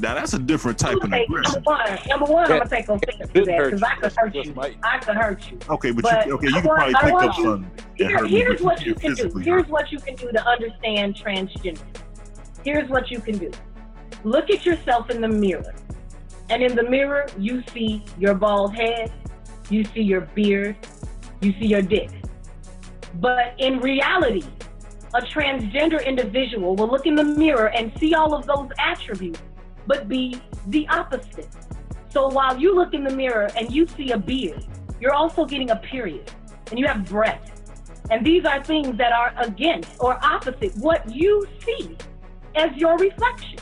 Now that's a different type of aggression. number one, number one, I'm gonna take offense to this that because I could hurt you. I could hurt you. Okay, but, But you okay, you I can want- probably pick up you- something Here, hurt me, here's what you you can't do. Here's hurt. what you can do to understand transgender. Here's what you can do. Look at yourself in the mirror. And in the mirror, you see your bald head, you see your beard, you see your dick. But in reality, a transgender individual will look in the mirror and see all of those attributes, but be the opposite. So while you look in the mirror and you see a beard, you're also getting a period and you have breasts. And these are things that are against or opposite what you see as your reflection.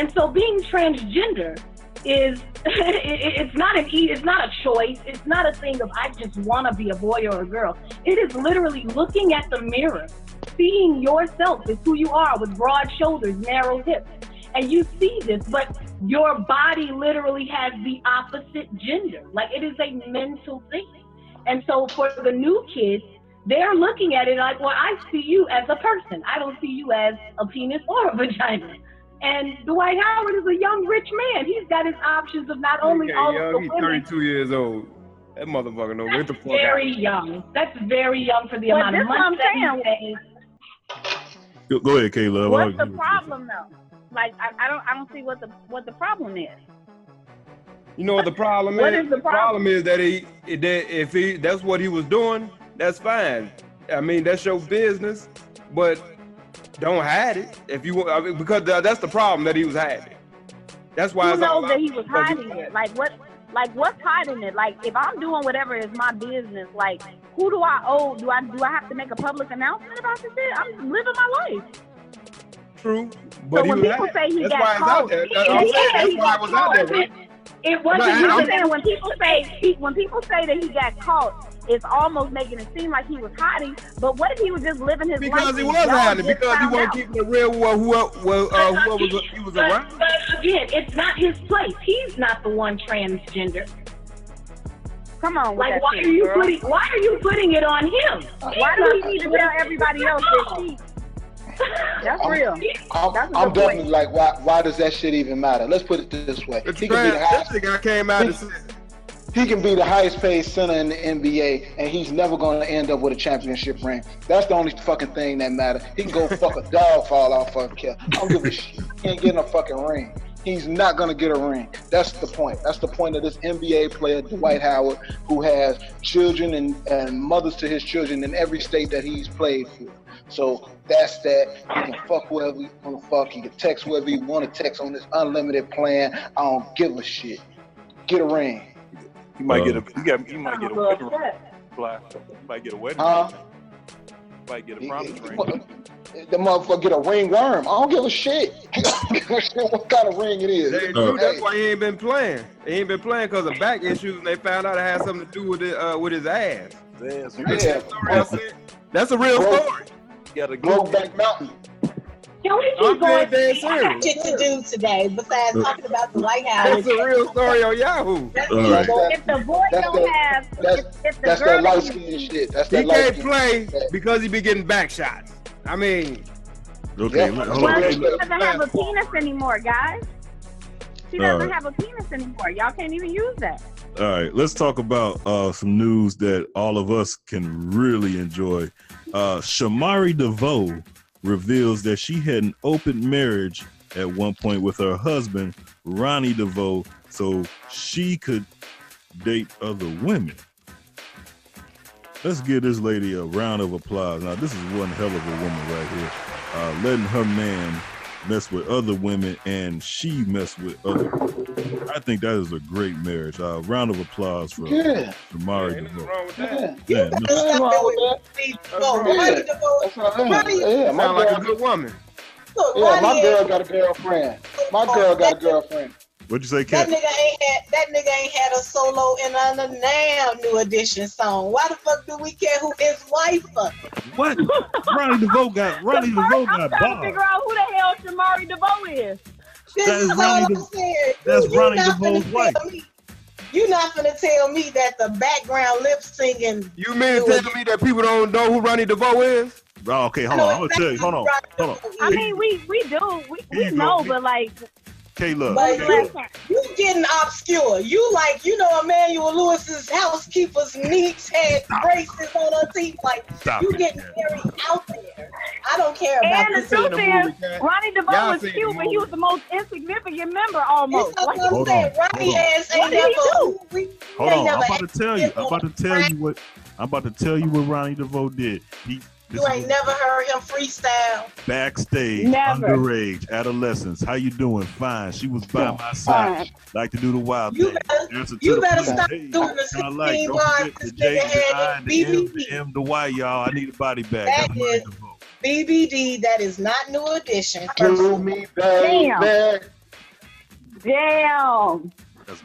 And so being transgender is it's not an it's not a choice. It's not a thing of I just want to be a boy or a girl. It is literally looking at the mirror, seeing yourself as who you are with broad shoulders, narrow hips. And you see this, but your body literally has the opposite gender. Like it is a mental thing. And so for the new kids, they're looking at it like, well, I see you as a person. I don't see you as a penis or a vagina. And Dwight Howard is a young rich man. He's got his options of not only Okay, all young, of the he's women. 32 years old. That motherfucker know get the fuck Very out. young. That's very young for the But amount of what I'm money that he saying. pays. Go, go ahead, Kayla. What's the give it to you. problem though? Like I, I don't I don't see what the what the problem is. You know what the problem is? What is? is the problem is that he that if he that's what he was doing, that's fine. I mean, that's your business, but don't hide it if you want I mean, because tha- that's the problem that he was hiding. That's why Who knows that he was hiding it? Like what? Like what's hiding it? Like if I'm doing whatever is my business, like who do I owe? Do I do I have to make a public announcement about this shit? I'm living my life. True, but so he when people hiding. say he That's got why it's out caught. That's what I'm yeah, saying. That's he why it was out there. It wasn't But I'm I'm- saying when people say he, when people say that he got caught, it's almost making it seem like he was hiding. But what if he was just living his life? Because he was hiding, because he found wasn't keeping it real with whoever, well, uh, whoever was, he was But, around. but again, it's not his place. He's not the one transgender. Come on, Like why shit, are you girl. putting why are you putting it on him? Why do he need to tell everybody else that he? That's I'm- real. I'm, That's a I'm definitely point. like, why? Why does that shit even matter? Let's put it this way: It's he can be the highest, This nigga came out and said, he can be the highest paid center in the NBA, and he's never going to end up with a championship ring. That's the only fucking thing that matters. He can go fuck a dog for all I fucking care. I don't give a shit. He ain't getting a fucking ring. He's not gonna get a ring. That's the point. That's the point of this NBA player, Dwight Howard, who has children and, and mothers to his children in every state that he's played for. So that's that. He can fuck whoever he want to fuck. He can text whoever he want to text on this unlimited plan. I don't give a shit. Get a ring. He might Uh, get a he got he might get a I'm wedding ring. upset. Fly. He might get a wedding Huh? ring. He might get a He- promise he- ring. The motherfucker get a ring worm. I don't give a shit. I don't give a shit what kind of ring it is. That ain't Uh. That's why he ain't been playing. He ain't been playing because of back issues, and they found out it had something to do with it, uh, with his ass. Yeah, That's Yeah. the story That's a real Bro. story. you gotta go. Brokeback Mountain. Can we I'm going? dead, dead I got shit to do today besides talking about the White House. That's a real story on Yahoo. That's All it. right. That- If the boy That's don't that- have, that's- if, if the That's girl that light skin shit. That's He that light can't play shit. because he be getting back shots. I mean, Okay, Yeah. let- hold Well, on. Yeah. she doesn't have a penis anymore, guys. She doesn't right. have a penis anymore. Y'all can't even use that. All right, let's talk about uh, some news that all of us can really enjoy. Uh, Shamari DeVoe reveals that she had an open marriage at one point with her husband, Ronnie DeVoe, so she could date other women. Let's give this lady a round of applause. Now, this is one hell of a woman right here, uh, letting her man mess with other women and she mess with other. I think that is a great marriage. Uh, round of applause for Yeah. Shamari ain't nothing wrong with that. Yeah. Yeah, no, Nothing wrong with that. Steve, That's go, right. Ronnie DeVoe. That's what I'm Yeah, my Sound like a good woman. Look, yeah, my girl got a girlfriend. My girl got a girlfriend. What'd you say, That nigga ain't had that nigga ain't had a solo in a now new edition song. Why the fuck do we care who his wife fuck? What? Ronnie DeVoe got Ronnie First, DeVoe I'm got trying to figure out who the hell Shamari DeVoe is. This That is is all Ronnie I'm De- saying. that's you, you Ronnie not DeVoe's finna wife. tell me. You not gonna tell me that the background lip singing. You mean to tell me that people don't know who Ronnie DeVoe is? Oh, okay, hold on. I'm gonna tell you. Hold on. Hold on. I mean, we we do we, we know, but like K Love. But you, you getting obscure. You like, you know, Emmanuel Lewis's housekeeper's niece had braces on her teeth. Like, Stop you it, getting very out there. I don't care about And the this. truth is, Ronnie DeVoe was cute, but he was the most insignificant member almost. That's what I'm Hold saying. on, Ronnie hold ass ain't What did he never. do? We, Hold on, I'm about to tell you. I'm about to tell you what I'm about to tell you what Ronnie DeVoe did. He this You ain't never heard him freestyle. backstage, Never. underage, adolescence. How you doing? Fine. She was by my side. Like to do the wild You thing. better, Answer to you better stop Hey, doing the kinda like, 16 bars this the J, nigga the I, had in M, BBD. the M, the Y, y'all. I need a body bag. That's Ronnie is DeVoe. BBD. That is not New Edition. Do me, Damn. baby. Damn.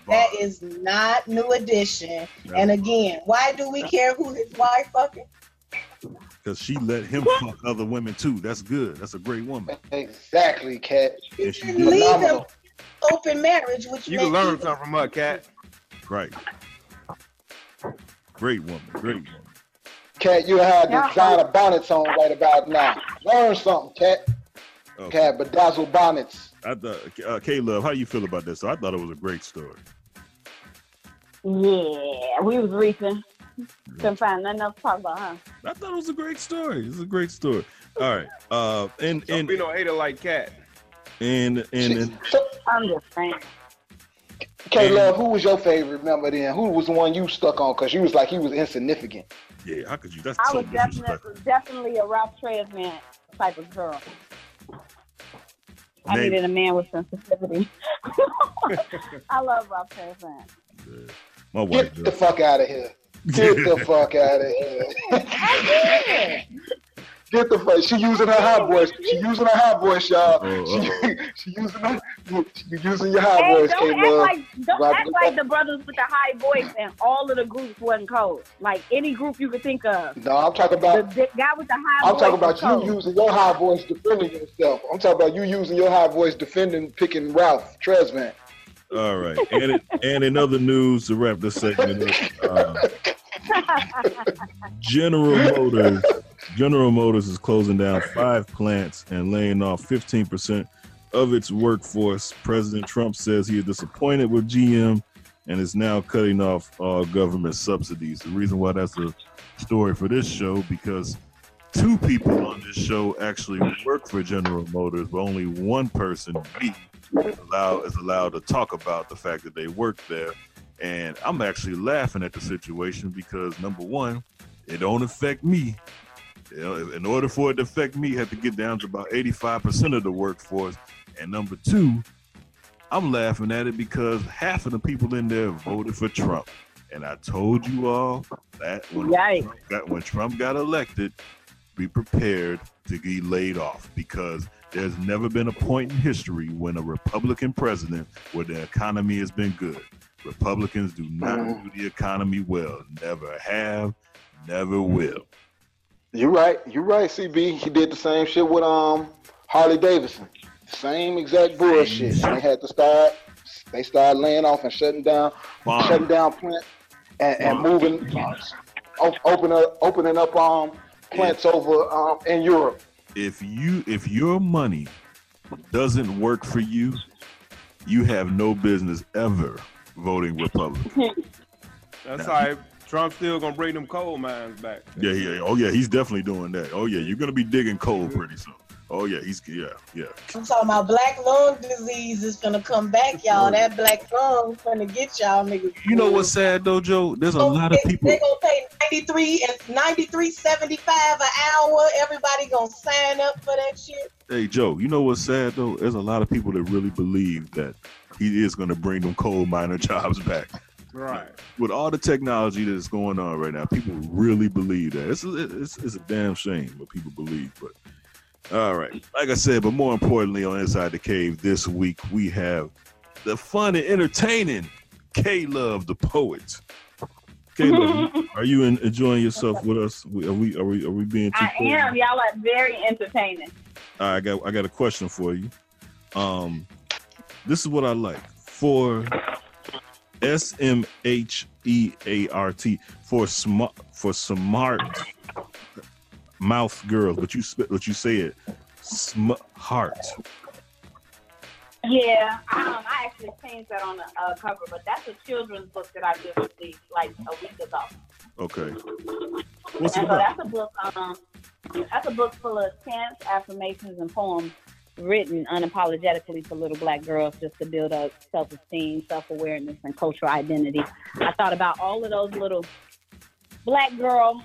That is not New Edition. And again, why do we care who his wife fucking? Because she let him fuck other women too. That's good. That's a great woman. Exactly, Kat. And she And did leave them open marriage, which You makes can learn even- something from her, cat. Right. Great woman. Great woman. Kat, you had Yeah. designer bonnets on right about now. Learn something, Kat. Okay. Kat, bedazzled bonnets. I thought, uh, K Love, how you feel about this? So I thought it was a great story. Yeah, we was reaching. Couldn't find nothing else to talk about, huh? I thought it was a great story. It's a great story. All right. Uh, and and We don't hate her like cat. and and, and I'm just saying. K Love, who was your favorite member then? Who was the one you stuck on? Because you was like he was insignificant. yeah, how could you? That's I so was definitely definitely a Ralph Tresvant type of girl. I needed a man with sensitivity. I love Ralph Tresvant. My wife. Get the fuck out of here. Get the fuck out of here. Get the fuck. She using her hot voice. She using her hot voice, y'all. Oh, She, oh. she using her. She using your hot Hey, voice, don't K act Love. like don't Rob- act like the brothers with the high voice and all of the groups wasn't cold. Like any group you could think of. No, I'm talking about. the guy with the high voice. I'm voice talking was about cold. you using your high voice defending yourself. I'm talking about you using your high voice defending picking Ralph Tresvant. All right. And it, and in other news to wrap this segment uh, General Motors General Motors is closing down five plants and laying off 15% of its workforce. President Trump says he is disappointed with GM and is now cutting off all government subsidies. The reason why that's a story for this show because two people on this show actually work for General Motors, but only one person, me, is allowed, is allowed to talk about the fact that they work there. And I'm actually laughing at the situation because number one, it don't affect me. You know, in order for it to affect me, you have to get down to about 85% of the workforce. And number two, I'm laughing at it because half of the people in there voted for Trump. And I told you all that when Trump got when Trump got elected, be prepared to be laid off because there's never been a point in history when a Republican president where the economy has been good. Republicans do not do the economy well. Never have, never will. You're right. You're right, CB. He did the same shit with um Harley Davidson. Same exact bullshit. They had to start. They started laying off and shutting down, Fine. shutting down plants and, and moving, op- open up, opening up um plants over um in Europe. If you if your money doesn't work for you, you have no business ever voting Republican. That's all right. Trump's still gonna bring them coal mines back. Yeah, yeah. Oh yeah, he's definitely doing that. Oh yeah, you're gonna be digging coal pretty soon. Oh yeah, he's yeah, yeah. I'm talking about black lung disease is gonna come back, y'all. That black lung gonna get y'all niggas. You know what's sad though, Joe? There's a lot of people. They gonna pay 93 and 93.75 an hour. Everybody gonna sign up for that shit. Hey Joe, you know what's sad though? There's a lot of people that really believe that he is gonna bring them coal miner jobs back. Right. With all the technology that's going on right now, people really believe that. It's a, it's, it's a damn shame what people believe. But all right, like I said, but more importantly, on Inside the Cave this week, we have the fun and entertaining K Love, the poet. K Love, are you en- enjoying yourself with us? Are we are we are we being too? I am. Y'all are very entertaining. All right, I got I got a question for you. Um, this is what I like for S M H E A R T for smart for smart mouth girls. But you but you say it smart. Yeah, um, I actually changed that on the uh, cover, but that's a children's book that I just released like a week ago. Okay. What's it and so about? that's a book. Um, that's a book full of chants, affirmations, and poems written unapologetically for little black girls, just to build up self-esteem, self-awareness, and cultural identity. I thought about all of those little black girl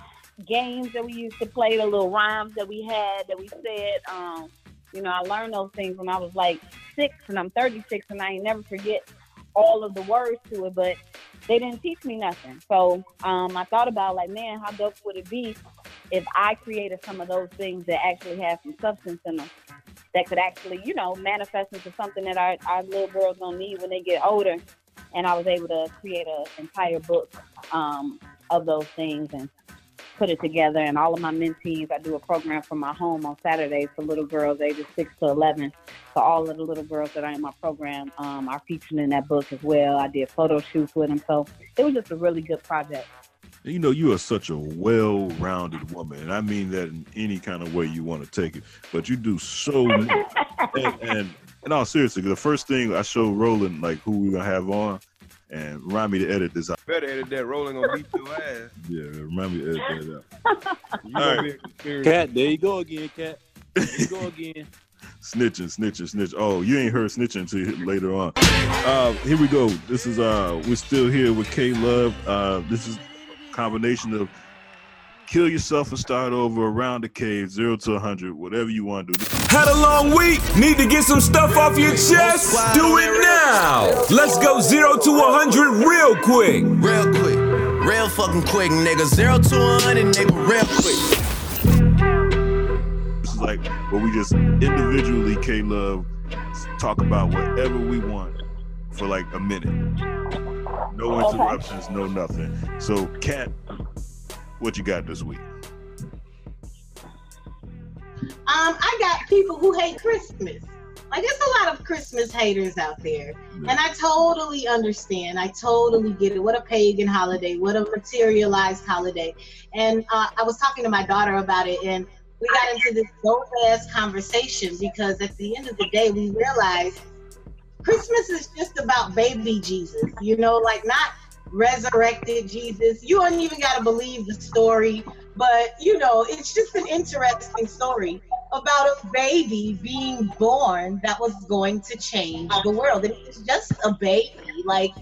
games that we used to play, the little rhymes that we had that we said. Um, you know, I learned those things when I was like six, and I'm 36, and I ain't never forget all of the words to it, but they didn't teach me nothing. So um, I thought about like, man, how dope would it be if I created some of those things that actually have some substance in them, that could actually, you know, manifest into something that our, our little girls gonna need when they get older. And I was able to create an entire book um, of those things and put it together. And all of my mentees, I do a program from my home on Saturdays for little girls ages six to eleven. So all of the little girls that are in my program um, are featured in that book as well. I did photo shoots with them, so it was just a really good project. You know, you are such a well-rounded woman, and I mean that in any kind of way you want to take it. But you do so much. and, and in all seriously, the first thing I showed Roland like who we're gonna have on, and remind me to edit this out. Better edit that. Rolling gonna beat your ass. Yeah, remind me to edit that out. You All gonna right. be a conspiracy. Kat, there you go again, Kat. There you go again. Snitching, snitching, snitching. Oh, you ain't heard snitching until later on. Uh, here we go. This is uh, we're still here with K Love. Uh, this is a combination of kill yourself and start over around the cave, zero to hundred, whatever you want to do. Had a long week? Need to get some stuff off your chest? Do it now! Let's go zero to 100 real quick. Real quick. Real fucking quick, nigga. Zero to 100, nigga. Real quick. This is like where we just individually, K Love, talk about whatever we want for like a minute. No Okay. interruptions, no nothing. So, Kat, what you got this week? Um, I got people who hate Christmas. Like, there's a lot of Christmas haters out there. And I totally understand. I totally get it. What a pagan holiday. What a materialized holiday. And uh, I was talking to my daughter about it, and we got into this dope ass conversation because at the end of the day, we realized Christmas is just about baby Jesus, you know, like not resurrected Jesus. You don't even got to believe the story, but you know, it's just an interesting story about a baby being born that was going to change the world. And it's just a baby. Like,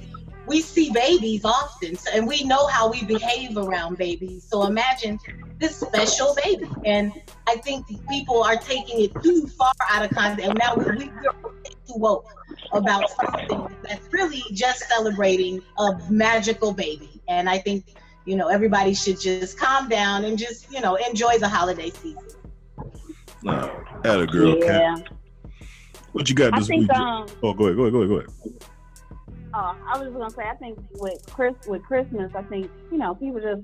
we see babies often, so, and we know how we behave around babies. So imagine this special baby. And I think people are taking it too far out of context. And now we, we, we're too woke about something that's really just celebrating a magical baby. And I think, you know, everybody should just calm down and just, you know, enjoy the holiday season. Uh, at a girl, yeah. Kat. What you got I this think week? um oh, go ahead, go ahead, go ahead, go ahead. Uh, I was just gonna say I think with Chris with Christmas I think you know people just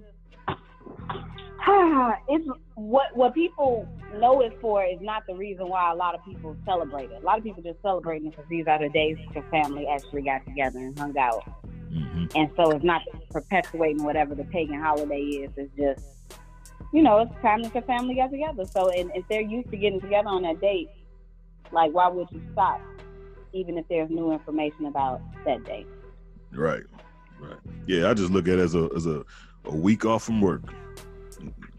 it's what what people know it for is not the reason why a lot of people celebrate it. A lot of people just celebrate it because these are the days that your family actually got together and hung out. And so it's not perpetuating whatever the pagan holiday is. It's just, you know, it's time that your family got together. So and if they're used to getting together on that date, like why would you stop? Even if there's new information about that date. Right, right. Yeah, I just look at it as a as a, a week off from work.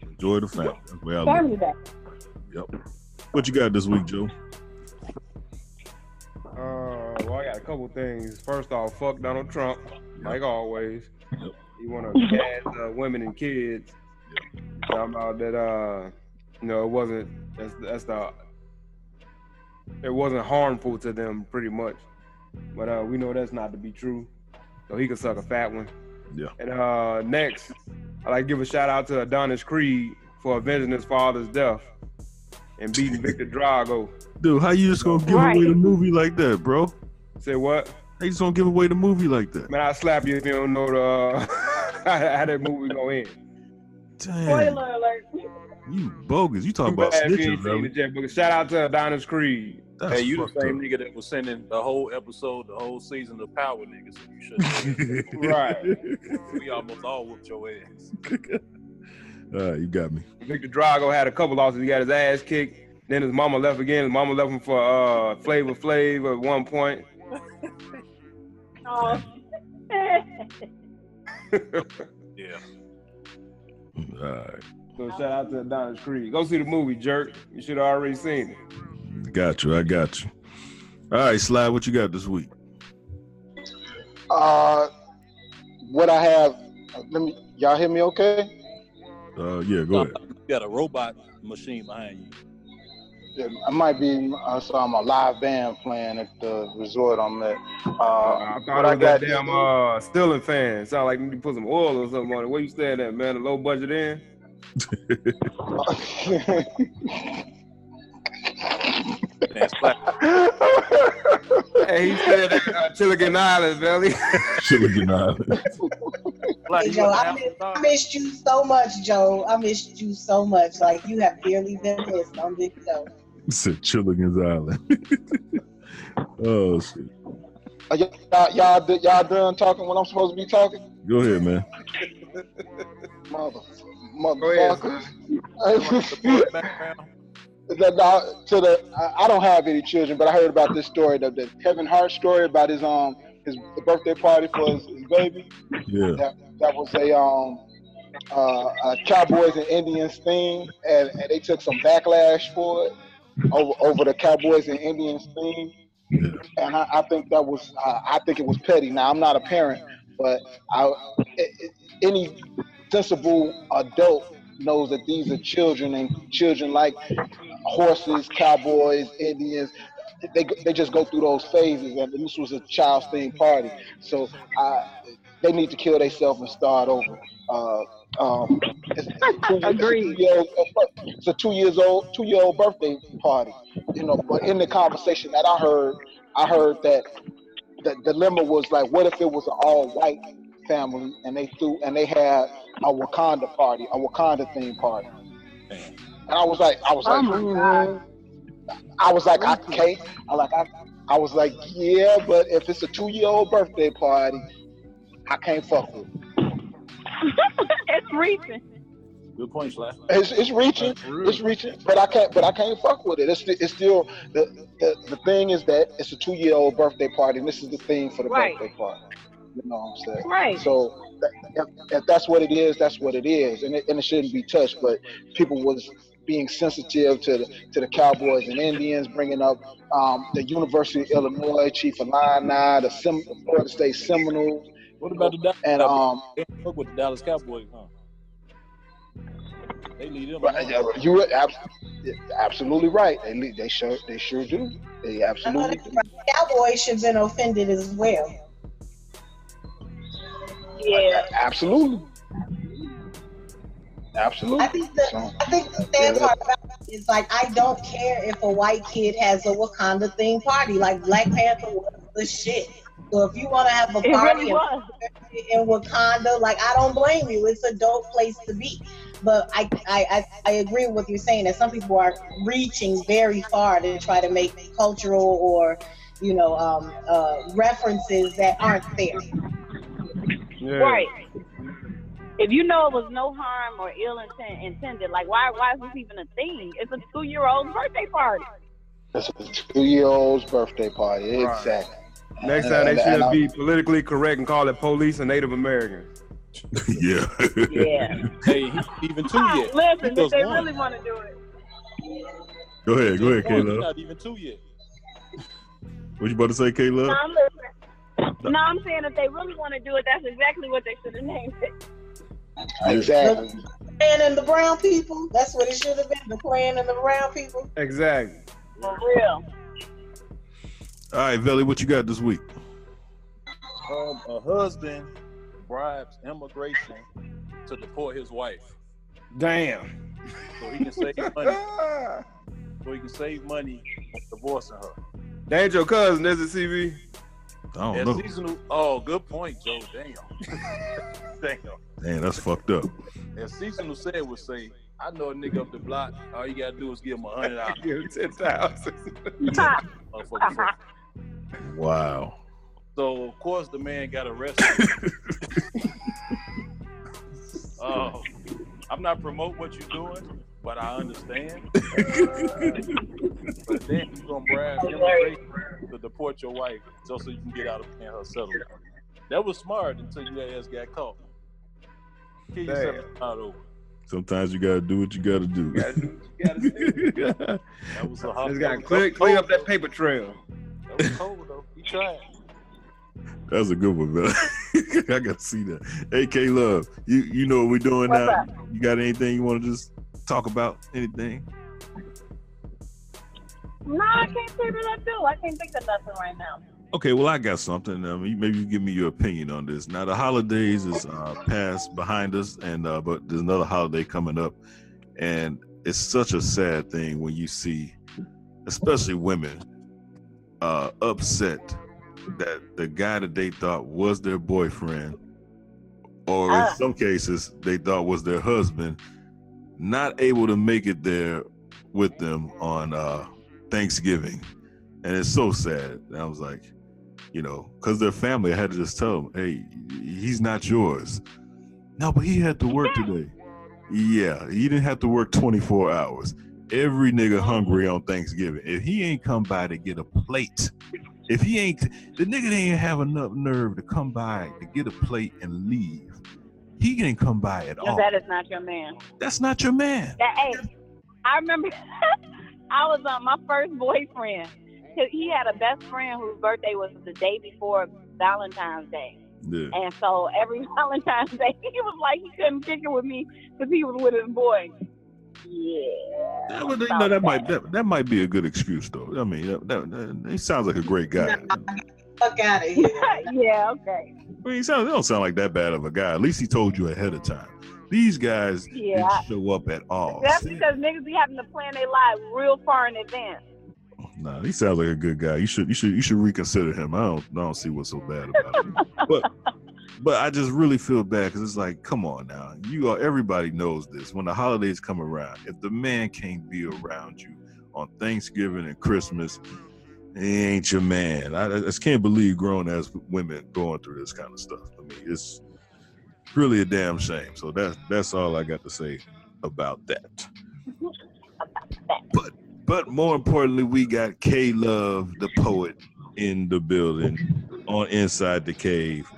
Enjoy the family. That's the way I. Family day. Yep. What you got this week, Joe? Uh, well, I got a couple things. First off, fuck Donald Trump, like always. He want to gas uh, women and kids. Talking about that, uh, you know, it wasn't. That's that's the. It wasn't harmful to them, pretty much. But uh, we know that's not to be true. So he could suck a fat one. Yeah. And uh, next, I like to give a shout out to Adonis Creed for avenging his father's death and beating Viktor Drago. Dude, how you just gonna give away the movie like that, bro? Say what? How you just gonna give away the movie like that? Man, I slap you if you don't know the uh, how that movie go in. Damn, Spoiler alert. You bogus. You talking about bad if you snitching, ain't seen bro? but shout out to Adonis Creed. That's hey, you the same up. nigga that was sending the whole episode, the whole season of Power niggas. So you should Right. We almost all whooped your ass. All right, you got me. Viktor Drago had a couple losses. He got his ass kicked Then his mama left again. His mama left him for uh Flavor Flav at one point. Oh. Yeah. All right. So shout out to Adonis Creed. Go see the movie, jerk. You should have already seen it. Got you. I got you. All right, Sly, what you got this week? Uh, what I have, let me, y'all hear me okay? Uh, yeah, go ahead. You got a robot machine behind you. Yeah, I might be, I saw my live band playing at the resort I'm at. Uh, I thought I it was that this damn week- uh Stilling fan. Sound like you put some oil or something on it. Where you staying at, man? A low budget in? hey, he said at uh, Chilligan Island, Valley. Chilligan Island. Hey, Joe, I, miss, I missed you so much, Joe. I missed you so much. Like you have barely been missed on this show. Said Chilligan's Island. oh shit. Are y'all, y'all, y'all done talking when I'm supposed to be talking? Go ahead, man. Mother, motherfuckers. The- the- to the, I- I don't have any children, but I heard about this story, the, the Kevin Hart story about his um his birthday party for his, his baby. Yeah. That, that was a um uh, a Cowboys and Indians theme, and, and they took some backlash for it over over the Cowboys and Indians theme. And I, I think that was uh, I think it was petty. Now I'm not a parent, but I it, it, any sensible adult knows that these are children, and children like horses, cowboys, Indians. They, they just go through those phases, and this was a child's theme party. So I, they need to kill themselves and start over. Uh, um, it's, Agreed. It's a two years old, two year old birthday party. You know, but in the conversation that I heard, I heard that the dilemma was like, what if it was an all white family and they threw and they had a Wakanda party, a Wakanda theme party. And I was like, I was like, Oh. I was like, I can't. I like, I, I was like, yeah, but if it's a two year old birthday party, I can't fuck with. it. it's recent. Good point, Sly. It's, it's reaching, it's reaching, but I can't, but I can't fuck with it. It's, it's still the, the the thing is that it's a two year old birthday party, and this is the theme for the Right. birthday party. You know what I'm saying? Right. So that, if, if that's what it is, that's what it is, and it, and it shouldn't be touched. But people was being sensitive to the to the Cowboys and Indians, bringing up um, the University of Illinois, Chief Illini, the, Sem- the Florida State Seminoles. What about the Dallas and um, They with the Dallas Cowboys, huh? They lead them. Right, yeah, you were abs- absolutely right. They le- they sure they sure do. They absolutely do. Cowboys should have been offended as well. Yeah. Absolutely. Absolutely. I think the So, I think the sad part about it is like I don't care if a white kid has a Wakanda themed party. Like Black Panther was the shit. So if you want to have a party really in- in Wakanda, like I don't blame you. It's a dope place to be. But I, I, I, I agree with what you're saying that some people are reaching very far to try to make cultural or, you know, um, uh, references that aren't there. Right. If you know it was no harm or ill intent intended, like why why is this even a thing? It's a two year old's birthday party. It's a two year old's birthday party. Right. Exactly. Next time they should be politically correct and call it police and Native Americans. yeah. Yeah. hey, he even two yet. Listen, if they just really want to do it. Go ahead, go ahead, He just won. He Kayla. Not even two yet. What you about to say, No, Kayla? I'm listening. No, I'm saying if they really want to do it, that's exactly what they should have named it. Exactly. Playing in the brown people, that's what it should have been. The playing in the brown people. Exactly. For real. All right, Velle, what you got this week? Um, a husband bribes immigration to deport his wife Damn. so he can save money. so he can save money divorcing her. That ain't your cousin, is it, CB? I don't As know. seasonal, oh, good point, Joe. Damn. Damn. Damn, that's fucked up. As seasonal said would say, I know a nigga up the block. All you gotta do is give him a hundred dollars. Give him ten thousand. Wow. So of course the man got arrested. oh, I'm not promoting what you're doing, but I understand. Uh, but then you gonna brag immigration to deport your wife just so you can get out of paying her settlement. That was smart until your ass got caught. Kill yourself out over. Sometimes you gotta do what you gotta do. That was a hot. Just gotta that was clean, clean up that paper trail. That was cold though. He tried. That's a good one, man. I gotta see that. Hey, K Love, you you know what we're doing What's now? up? You got anything you want to just talk about? Anything? No, I can't say that I do. I can't think of nothing right now. Okay, well, I got something. Um, maybe you give me your opinion on this. Now, the holidays is uh, past behind us, and uh, but there's another holiday coming up, and it's such a sad thing when you see, especially women, uh, upset that the guy that they thought was their boyfriend, or in Ah. some cases they thought was their husband, not able to make it there with them on uh, Thanksgiving, and it's so sad. And I was like, you know, because their family, I had to just tell them, hey, he's not yours. No, but he had to work today. Yeah, he didn't have to work 24 hours. Every nigga hungry on Thanksgiving. If he ain't come by to get a plate, if he ain't, the nigga ain't have enough nerve to come by to get a plate and leave. He didn't come by at all. that is not your man. That's not your man. That hey, I remember I was on my first boyfriend. He- He had a best friend whose birthday was the day before Valentine's Day. Yeah. And so every Valentine's Day, he was like he couldn't kick it with me because he was with his boy. Yeah. Yeah, well, you know, that might that, that might be a good excuse though. I mean, that, that, that- he sounds like a great guy. Fuck out of here. yeah, okay. He sounds, they don't sound like that bad of a guy. At least he told you ahead of time. These guys Yeah. didn't show up at all. That's because niggas be having to plan their lives real far in advance. Nah, he sounds like a good guy. You should you should you should reconsider him. I don't I don't see what's so bad about him. but but I just really feel bad because it's like, come on now. You are everybody knows this. When the holidays come around, if the man can't be around you on Thanksgiving and Christmas, he ain't your man. I, I just can't believe grown ass women going through this kind of stuff. I mean, it's really a damn shame. So that's that's all I got to say about that. But but more importantly, we got K Love, the poet, in the building on Inside the Cave.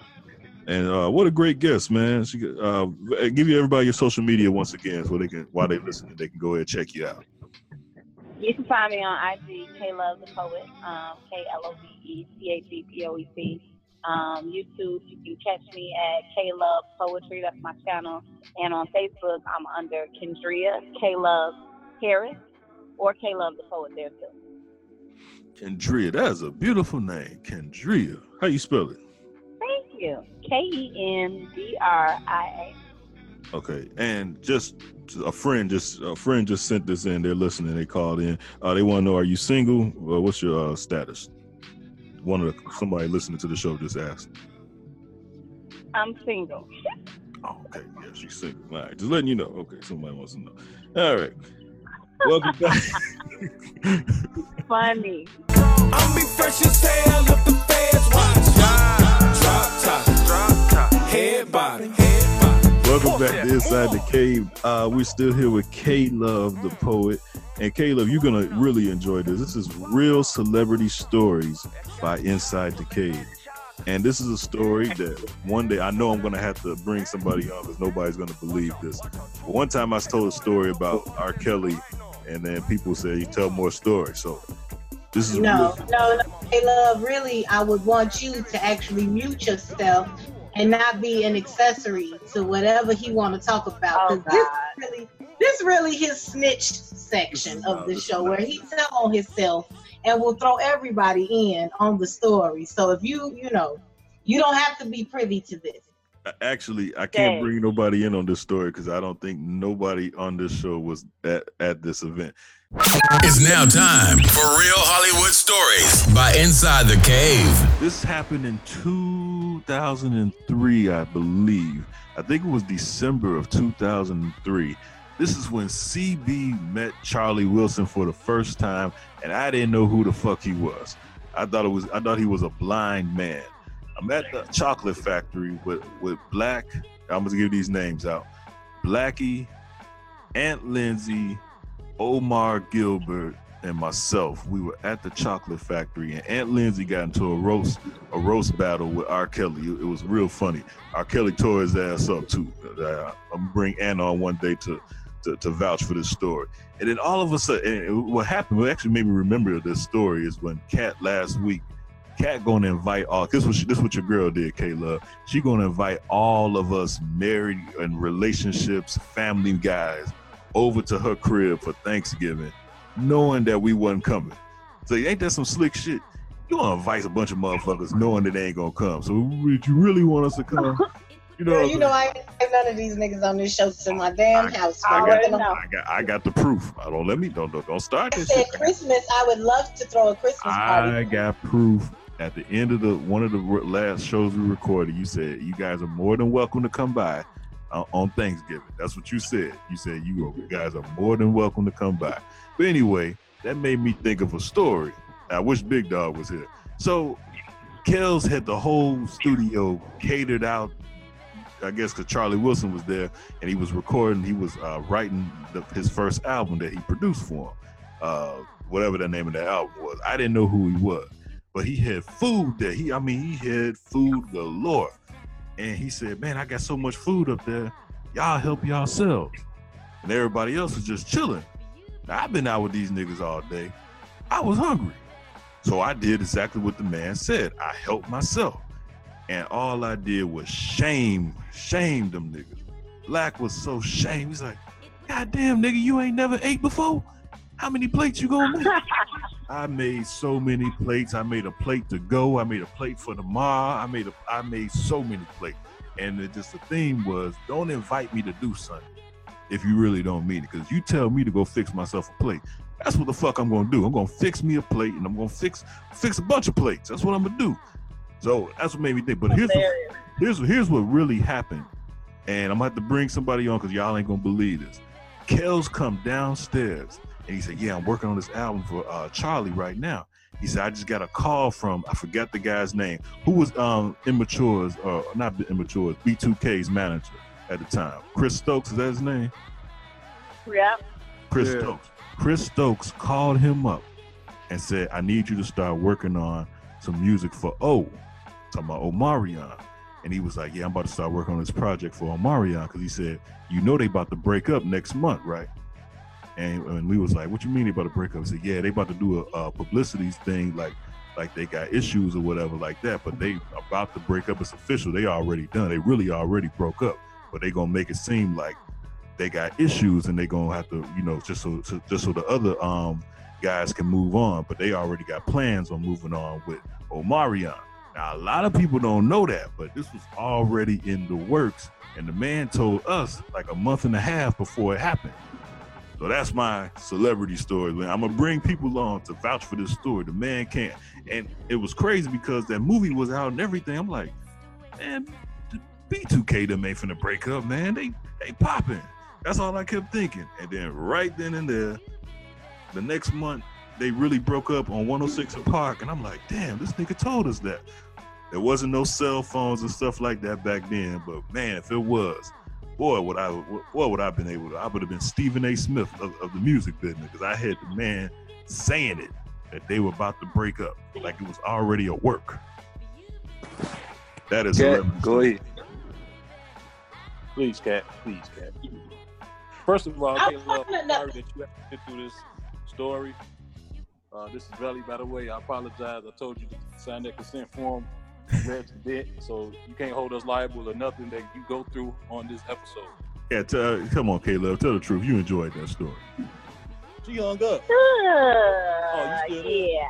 And uh, what a great guest, man! She, uh, give you everybody your social media once again, so they can while they listen, they can go ahead and check you out. You can find me on IG, K Love the Poet, um, K L O V E C H E P O E T. Um, YouTube, you can catch me at K Love Poetry. That's my channel. And on Facebook, I'm under Kendria K Love Harris or K Love the Poet there too. Kendria, that is a beautiful name, Kendria. How you spell it? Thank you. K E N D R I Okay, and just a friend, just a friend just sent this in. They're listening. They called in. Uh, they want to know: Are you single? Well, what's your uh, status? One of the, somebody listening to the show just asked. I'm single. Oh, okay, yeah, she's single. All right, just letting you know. Okay, somebody wants to know. All right, welcome back. Funny. I'll be fresh as hell if the feds watch. Drop top, drop top, head body, head body. Welcome back to Inside the Cave. Uh, we're still here with K Love, the poet. And K Love, you're gonna really enjoy this. This is real celebrity stories by Inside the Cave. And this is a story that one day I know I'm gonna have to bring somebody on because nobody's gonna believe this. But one time I told a story about R. Kelly, and then people said you tell more stories. So this is No, real- no, no. Hey, love, really, I would want you to actually mute yourself and not be an accessory to whatever he want to talk about. Oh, 'Cause this really, this really his snitch section of the show where he tell on himself and will throw everybody in on the story. So if you, you know, you don't have to be privy to this. Actually, I can't Dang. bring nobody in on this story because I don't think nobody on this show was at, at this event. It's now time for Real Hollywood Stories by Inside the Cave. This happened in 2003, I believe. I think it was December of 2003. This is when CB met Charlie Wilson for the first time, and I didn't know who the fuck he was. I thought it was I thought he was a blind man. I'm at the chocolate factory with with Black. I'm gonna give these names out: Blackie, Aunt Lindsay, Omar Gilbert, and myself. We were at the chocolate factory, and Aunt Lindsay got into a roast a roast battle with R. Kelly. It, was real funny. R. Kelly tore his ass up too. Uh, I'm bring Aunt on one day to, to to vouch for this story. And then all of a sudden, what happened? What actually made me remember this story is when Kat last week. Kat gonna invite all. This was this what your girl did, Kayla. She gonna invite all of us married and relationships, family guys, over to her crib for Thanksgiving, knowing that we wasn't coming. So ain't that some slick shit? You wanna invite a bunch of motherfuckers knowing that they ain't gonna come. So would you really want us to come? You know, you know I ain't have none of these niggas on this show to my damn house. I man. got, I got, I got the proof. I don't let me don't don't, don't start I this said shit. Christmas. I would love to throw a Christmas party. I got proof at the end of the one of the last shows we recorded. You said you guys are more than welcome to come by uh, on Thanksgiving. That's what you said. You said you, you guys are more than welcome to come by. But anyway, that made me think of a story. I wish Big Dog was here. So Kells had the whole studio catered out. I guess because Charlie Wilson was there and he was recording, he was uh, writing the, his first album that he produced for him, uh, whatever the name of that album was. I didn't know who he was, but he had food there. He, I mean, he had food galore, and he said, "Man, I got so much food up there. Y'all help yourselves." And everybody else was just chilling. I've been out with these niggas all day. I was hungry, so I did exactly what the man said. I helped myself. And all I did was shame, shame them niggas. Black was so shamed. He's like, God damn, nigga, you ain't never ate before? How many plates you gonna make? I made so many plates. I made a plate to go. I made a plate for tomorrow. I made a I made so many plates. And it just the theme was don't invite me to do something if you really don't mean it. Because you tell me to go fix myself a plate. That's what the fuck I'm gonna do. I'm gonna fix me a plate and I'm gonna fix fix a bunch of plates. That's what I'm gonna do. So that's what made me think. But here's the, here's here's what really happened, and I'm gonna have to bring somebody on because y'all ain't gonna believe this. Kells come downstairs and he said, "Yeah, I'm working on this album for uh, Charlie right now." He said, "I just got a call from I forgot the guy's name who was um Immature's or not Immature's B2K's manager at the time. Chris Stokes is that his name? Yep. Chris Yeah. Stokes. Chris Stokes called him up and said, I need you to start working on some music for O. Talking about Omarion. And he was like, Yeah, I'm about to start working on this project for Omarion. Because he said, You know they about to break up next month, right? And, and we was like, What you mean they about to break up? He said, Yeah, they about to do a, a publicity thing like like they got issues or whatever like that, but they about to break up. It's official. They already done. They really already broke up, but they gonna make it seem like they got issues and they gonna have to, you know, just so, so just so the other um guys can move on. But they already got plans on moving on with Omarion. Now a lot of people don't know that, but this was already in the works, and the man told us like a month and a half before it happened. So that's my celebrity story. I'm gonna bring people on to vouch for this story. The man can't, and it was crazy because that movie was out and everything. I'm like, man, B2K them ain't finna break up, man. They they popping. That's all I kept thinking. And then right then and there, the next month they really broke up on 106 and Park, and I'm like, damn, this nigga told us that. There wasn't no cell phones and stuff like that back then, but man, if it was, boy, would I, boy, would I have been able to? I would have been Stephen A. Smith of, of the music business because I had the man saying it that they were about to break up, like it was already a work. That is celebrity go ahead. Please, Kat. Please, Kat. First of all, I'm I love fine enough. sorry that you have to get through this story. Uh, this is Belly, by the way. I apologize. I told you to sign that consent form. Read to bit, so you can't hold us liable or nothing that you go through on this episode. Yeah, tell, come on, Caleb, tell the truth. You enjoyed that story. She hung up. Oh, you still yeah.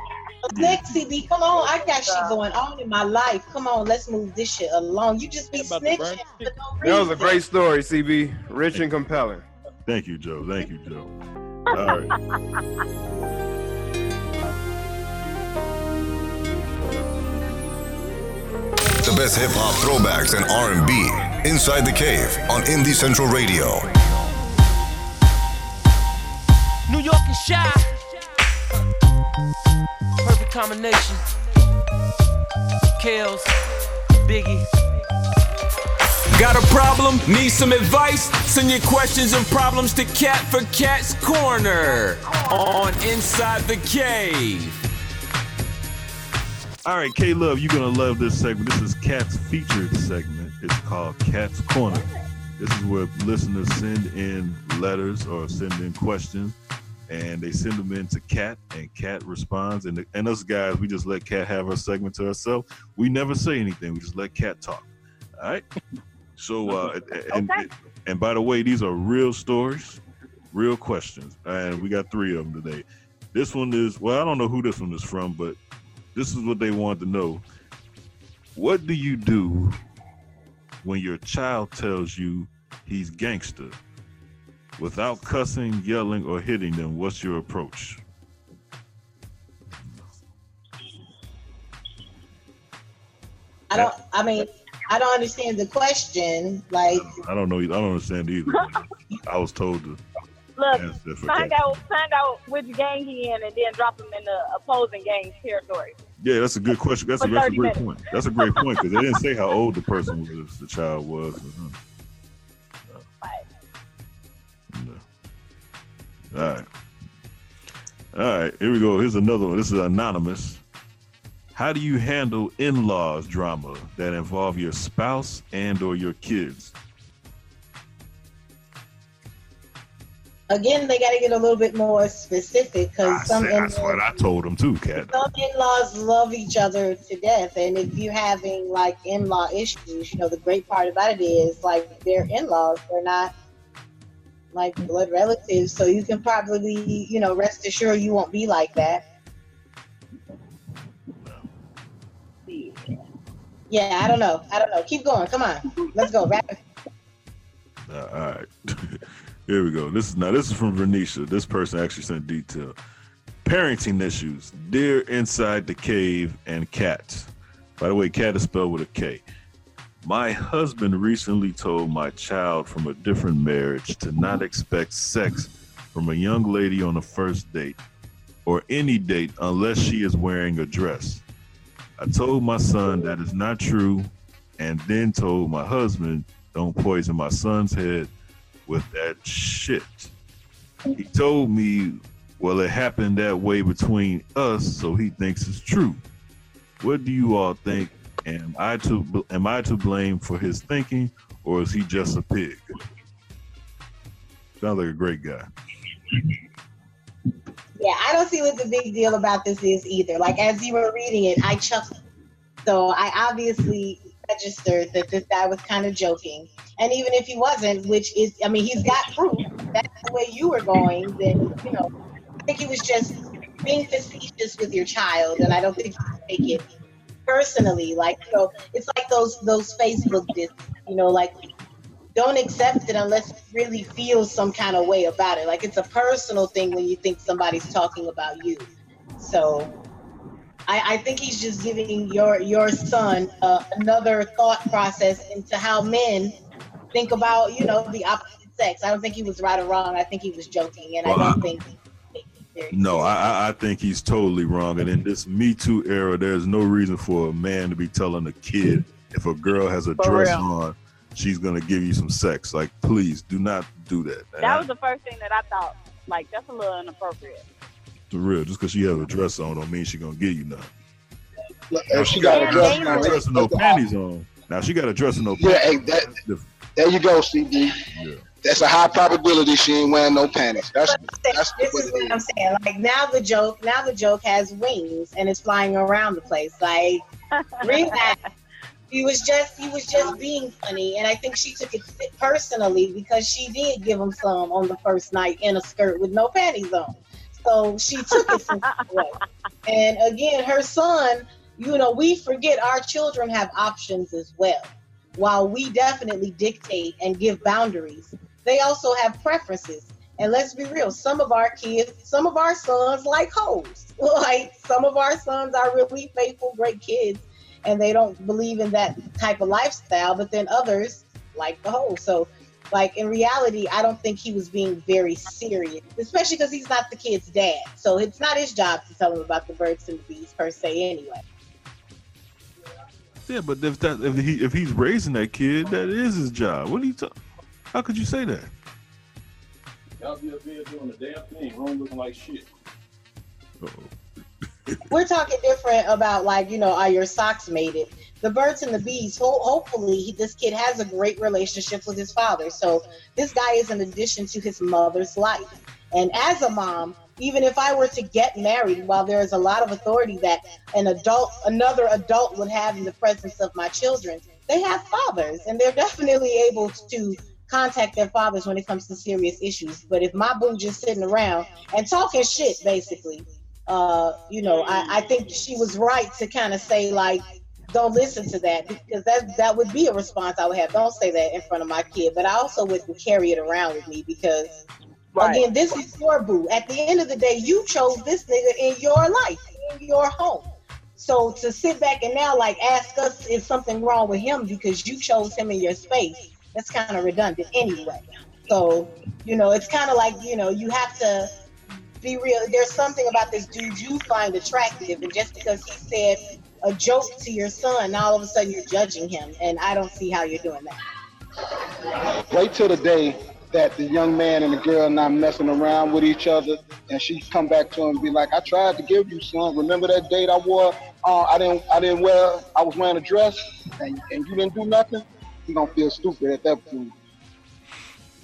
Next, CB, come on. I got shit going on in my life. Come on, let's move this shit along. You just be about to burn snitching no That was a great story, CB. Rich and compelling. Thank you, Joe. Thank you, Joe. All right. The best hip hop throwbacks and R&B inside the cave on Indie Central Radio. New York and Shy. Perfect combination. Kills, Biggie. Got a problem? Need some advice? Send your questions and problems to Kat for Kat's Corner on Inside the Cave. All right, K Love, you're gonna love this segment. This is Kat's featured segment. It's called Kat's Corner. This is where listeners send in letters or send in questions, and they send them in to Kat, and Kat responds. And and us guys, we just let Kat have her segment to herself. We never say anything. We just let Kat talk. All right. So, uh, and, and and by the way, these are real stories, real questions, and we got three of them today. This one is well, I don't know who this one is from, but this is what they wanted to know. What do you do when your child tells you he's gangster without cussing, yelling, or hitting them? What's your approach? I don't. I mean, I don't understand the question. Like, I don't know. I don't understand either. I was told to. Look, find out find out which gang he in, and then drop him in the opposing gang's territory. Yeah, that's a good question. That's a, that's a great minutes. point. That's a great point because they didn't say how old the person was, the child was. Uh-huh. No. All right. All right, here we go. Here's another one. This is anonymous. How do you handle in-laws drama that involve your spouse and or your kids? Again, they got to get a little bit more specific because some Say- That's what I told him too, Kat. some in-laws love each other to death and if you're having like in-law issues you know the great part about it is like they're in-laws they're not like blood relatives so you can probably you know rest assured you won't be like that yeah i don't know i don't know keep going come on let's go Wrap it. Uh, all right. Here we go. This is now this is from Vernisha. This person actually sent detail. Parenting issues. Dear Inside the Cave and Cats. By the way, cat is spelled with a K. My husband recently told my child from a different marriage to not expect sex from a young lady on a first date or any date unless she is wearing a dress. I told my son that is not true and then told my husband don't poison my son's head with that shit. He told me, well, it happened that way between us, so he thinks it's true. What do you all think? Am I to am I to blame for his thinking, or is he just a pig? Sounds like a great guy. Yeah, I don't see what the big deal about this is either. Like as you were reading it, I chuckled. So I obviously registered that this guy was kind of joking. And even if he wasn't, which is, I mean, he's got proof. That's the way you were going. Then you know, I think he was just being facetious with your child, and I don't think you take it personally. Like, you know, it's like those those Facebook discs. You know, like don't accept it unless you really feel some kind of way about it. Like it's a personal thing when you think somebody's talking about you. So I, I think he's just giving your your son uh, another thought process into how men think about you know the opposite sex. I don't think he was right or wrong. I think he was joking, and Well, I don't I- think. No, I, I- I think he's totally wrong. And in this Me Too era, there's no reason for a man to be telling a kid if a girl has a For dress real. on, she's gonna give you some sex. Like, please do not do that. And That I- was the first thing that I thought. Like that's a little inappropriate. For real. Just because she has a dress on, don't mean she gonna get you nothing. If she got a dress dangerous. dress and no panties on. Now she got a dress and no Yeah, panties. hey, that, there you go, CD. Yeah. That's a high probability she ain't wearing no panties. That's that's this what is it what is. I'm saying. Like now the joke, now the joke has wings and it's flying around the place. Like relax. He was just he was just being funny, and I think she took it personally because she did give him some on the first night in a skirt with no panties on. So she took it some way. And again, her son, you know, we forget our children have options as well. While we definitely dictate and give boundaries, they also have preferences. And let's be real, some of our kids, some of our sons like hoes. Like some of our sons are really faithful, great kids, and they don't believe in that type of lifestyle, but then others like the hoe. So like in reality, I don't think he was being very serious, especially because he's not the kid's dad. So it's not his job to tell him about the birds and the bees per se anyway. Yeah, but if that if he if he's raising that kid, that is his job. What are you talking? How could you say that? Y'all be up here doing the damn thing, room looking like shit. We're talking different about like you know, are your socks mated? The birds and the bees. Ho- hopefully, this kid has a great relationship with his father. So this guy is an addition to his mother's life. And as a mom, even if I were to get married, while there is a lot of authority that an adult, another adult would have in the presence of my children, they have fathers, and they're definitely able to contact their fathers when it comes to serious issues. But if my boo just sitting around and talking shit, basically, uh, you know, I, I think she was right to kind of say like, don't listen to that because that that would be a response I would have. Don't say that in front of my kid, but I also wouldn't carry it around with me because again, this is your boo. At the end of the day, you chose this nigga in your life, in your home. So to sit back and now like ask us is something wrong with him because you chose him in your space, that's kind of redundant anyway. So, you know, it's kind of like, you know, you have to be real. There's something about this dude you find attractive, and just because he said a joke to your son, all of a sudden you're judging him, and I don't see how you're doing that. Wait till the day that the young man and the girl not messing around with each other, and she come back to him and be like, "I tried to give you son. Remember that date I wore? Uh, I didn't. I didn't wear. I was wearing a dress, and, and you didn't do nothing." He gonna feel stupid at that point.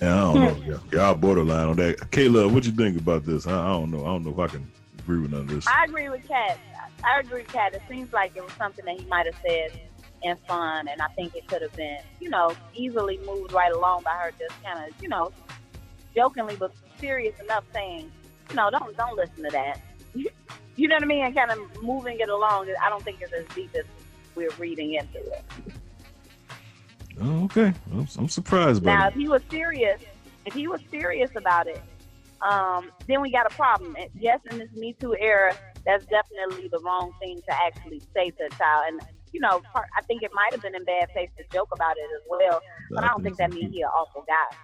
Yeah, I don't know. Y'all borderline on that. Kayla, what you think about this? I, I don't know. I don't know if I can agree with none of this. I agree with Kat. I agree with Kat. It seems like it was something that he might have said in fun, and I think it could have been, you know, easily moved right along by her just kind of, you know, jokingly but serious enough saying, you know, don't don't listen to that. you know what I mean? And kind of moving it along. I don't think it's as deep as we're reading into it. Oh, okay. I'm, I'm surprised by Now, that. if he was serious, if he was serious about it, um, then we got a problem. And yes, in this Me Too era, that's definitely the wrong thing to actually say to a child. And you know, part, I think it might have been in bad faith to joke about it as well. But I don't think that means he's an awful guy.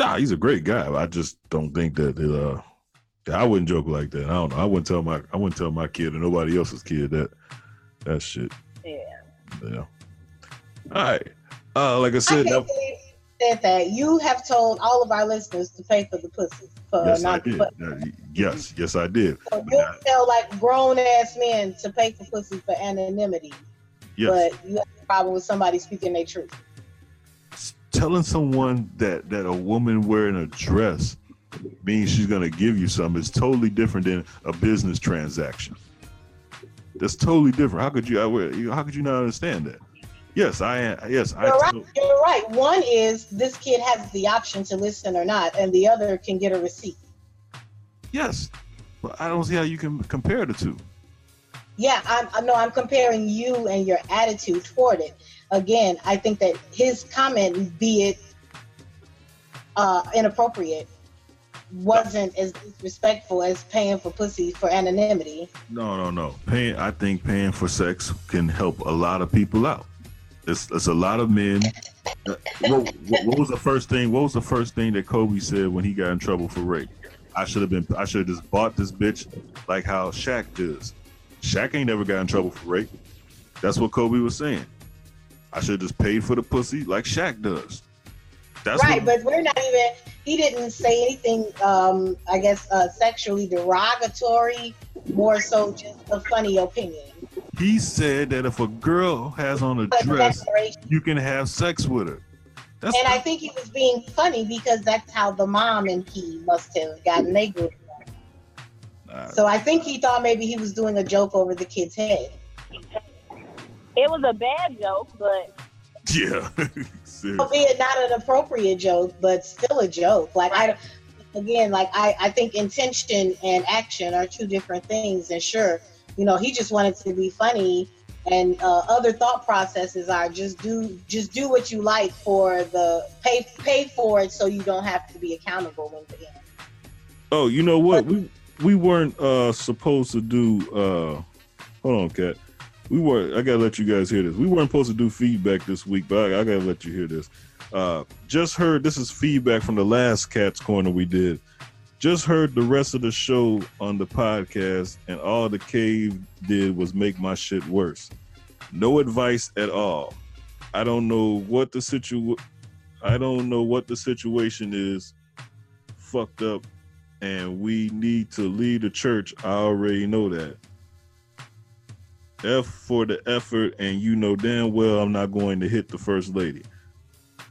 Nah, he's a great guy. I just don't think that it, uh I wouldn't joke like that. I don't know. I wouldn't tell my I wouldn't tell my kid or nobody else's kid that that shit. Yeah. Yeah. All right. Uh like I I said, can't that, said that. You have told all of our listeners to pay for the pussy. For yes, I did. But, Uh, yes, yes, I did. so you tell like grown ass men to pay for pussy for anonymity, Yes. but you have a problem with somebody speaking their truth. Telling someone that that a woman wearing a dress means she's gonna give you something is totally different than a business transaction. That's totally different. How could you? I wear- you- How could you not understand that? Yes, I am. Yes, I. You're right. tell- You're right. One is this kid has the option to listen or not, and the other can get a receipt. Yes, but I don't see how you can compare the two. Yeah, I'm I know I'm comparing you and your attitude toward it. Again, I think that his comment, be it uh, inappropriate, wasn't as disrespectful as paying for pussy for anonymity. No, no, no. Paying, I think paying for sex can help a lot of people out. It's, it's a lot of men. Uh, what, what, what was the first thing? What was the first thing that Kobe said when he got in trouble for rape? I should have been. I should have just bought this bitch like how Shaq does. Shaq ain't never got in trouble for rape. That's what Kobe was saying. I should have just paid for the pussy like Shaq does. That's right, what, but we're not even. He didn't say anything. Um, I guess uh, sexually derogatory. More so, just a funny opinion. He said that if a girl has on a But dress, you can have sex with her. That's and I think he was being funny because that's how the mom and he must have gotten they grew. up. So I think he thought maybe he was doing a joke over the kid's head. It was a bad joke, but Yeah. Seriously. Albeit not an appropriate joke, but still a joke. Like I, again, like I, I think intention and action are two different things. And sure, you know, he just wanted to be funny. And uh, other thought processes are just do just do what you like for the pay pay for it so you don't have to be accountable in the end. Oh, you know what? We we weren't uh supposed to do uh hold on, Kat. We were I gotta let you guys hear this. We weren't supposed to do feedback this week, but I, I gotta let you hear this. Uh just heard this is feedback from the last Kat's Corner we did. Just heard the rest of the show on the podcast, and all the cave did was make my shit worse. No advice at all. I don't know what the situ. I don't know what the situation is. Fucked up, and we need to leave the church. I already know that. F for the effort, and you know damn well I'm not going to hit the first lady.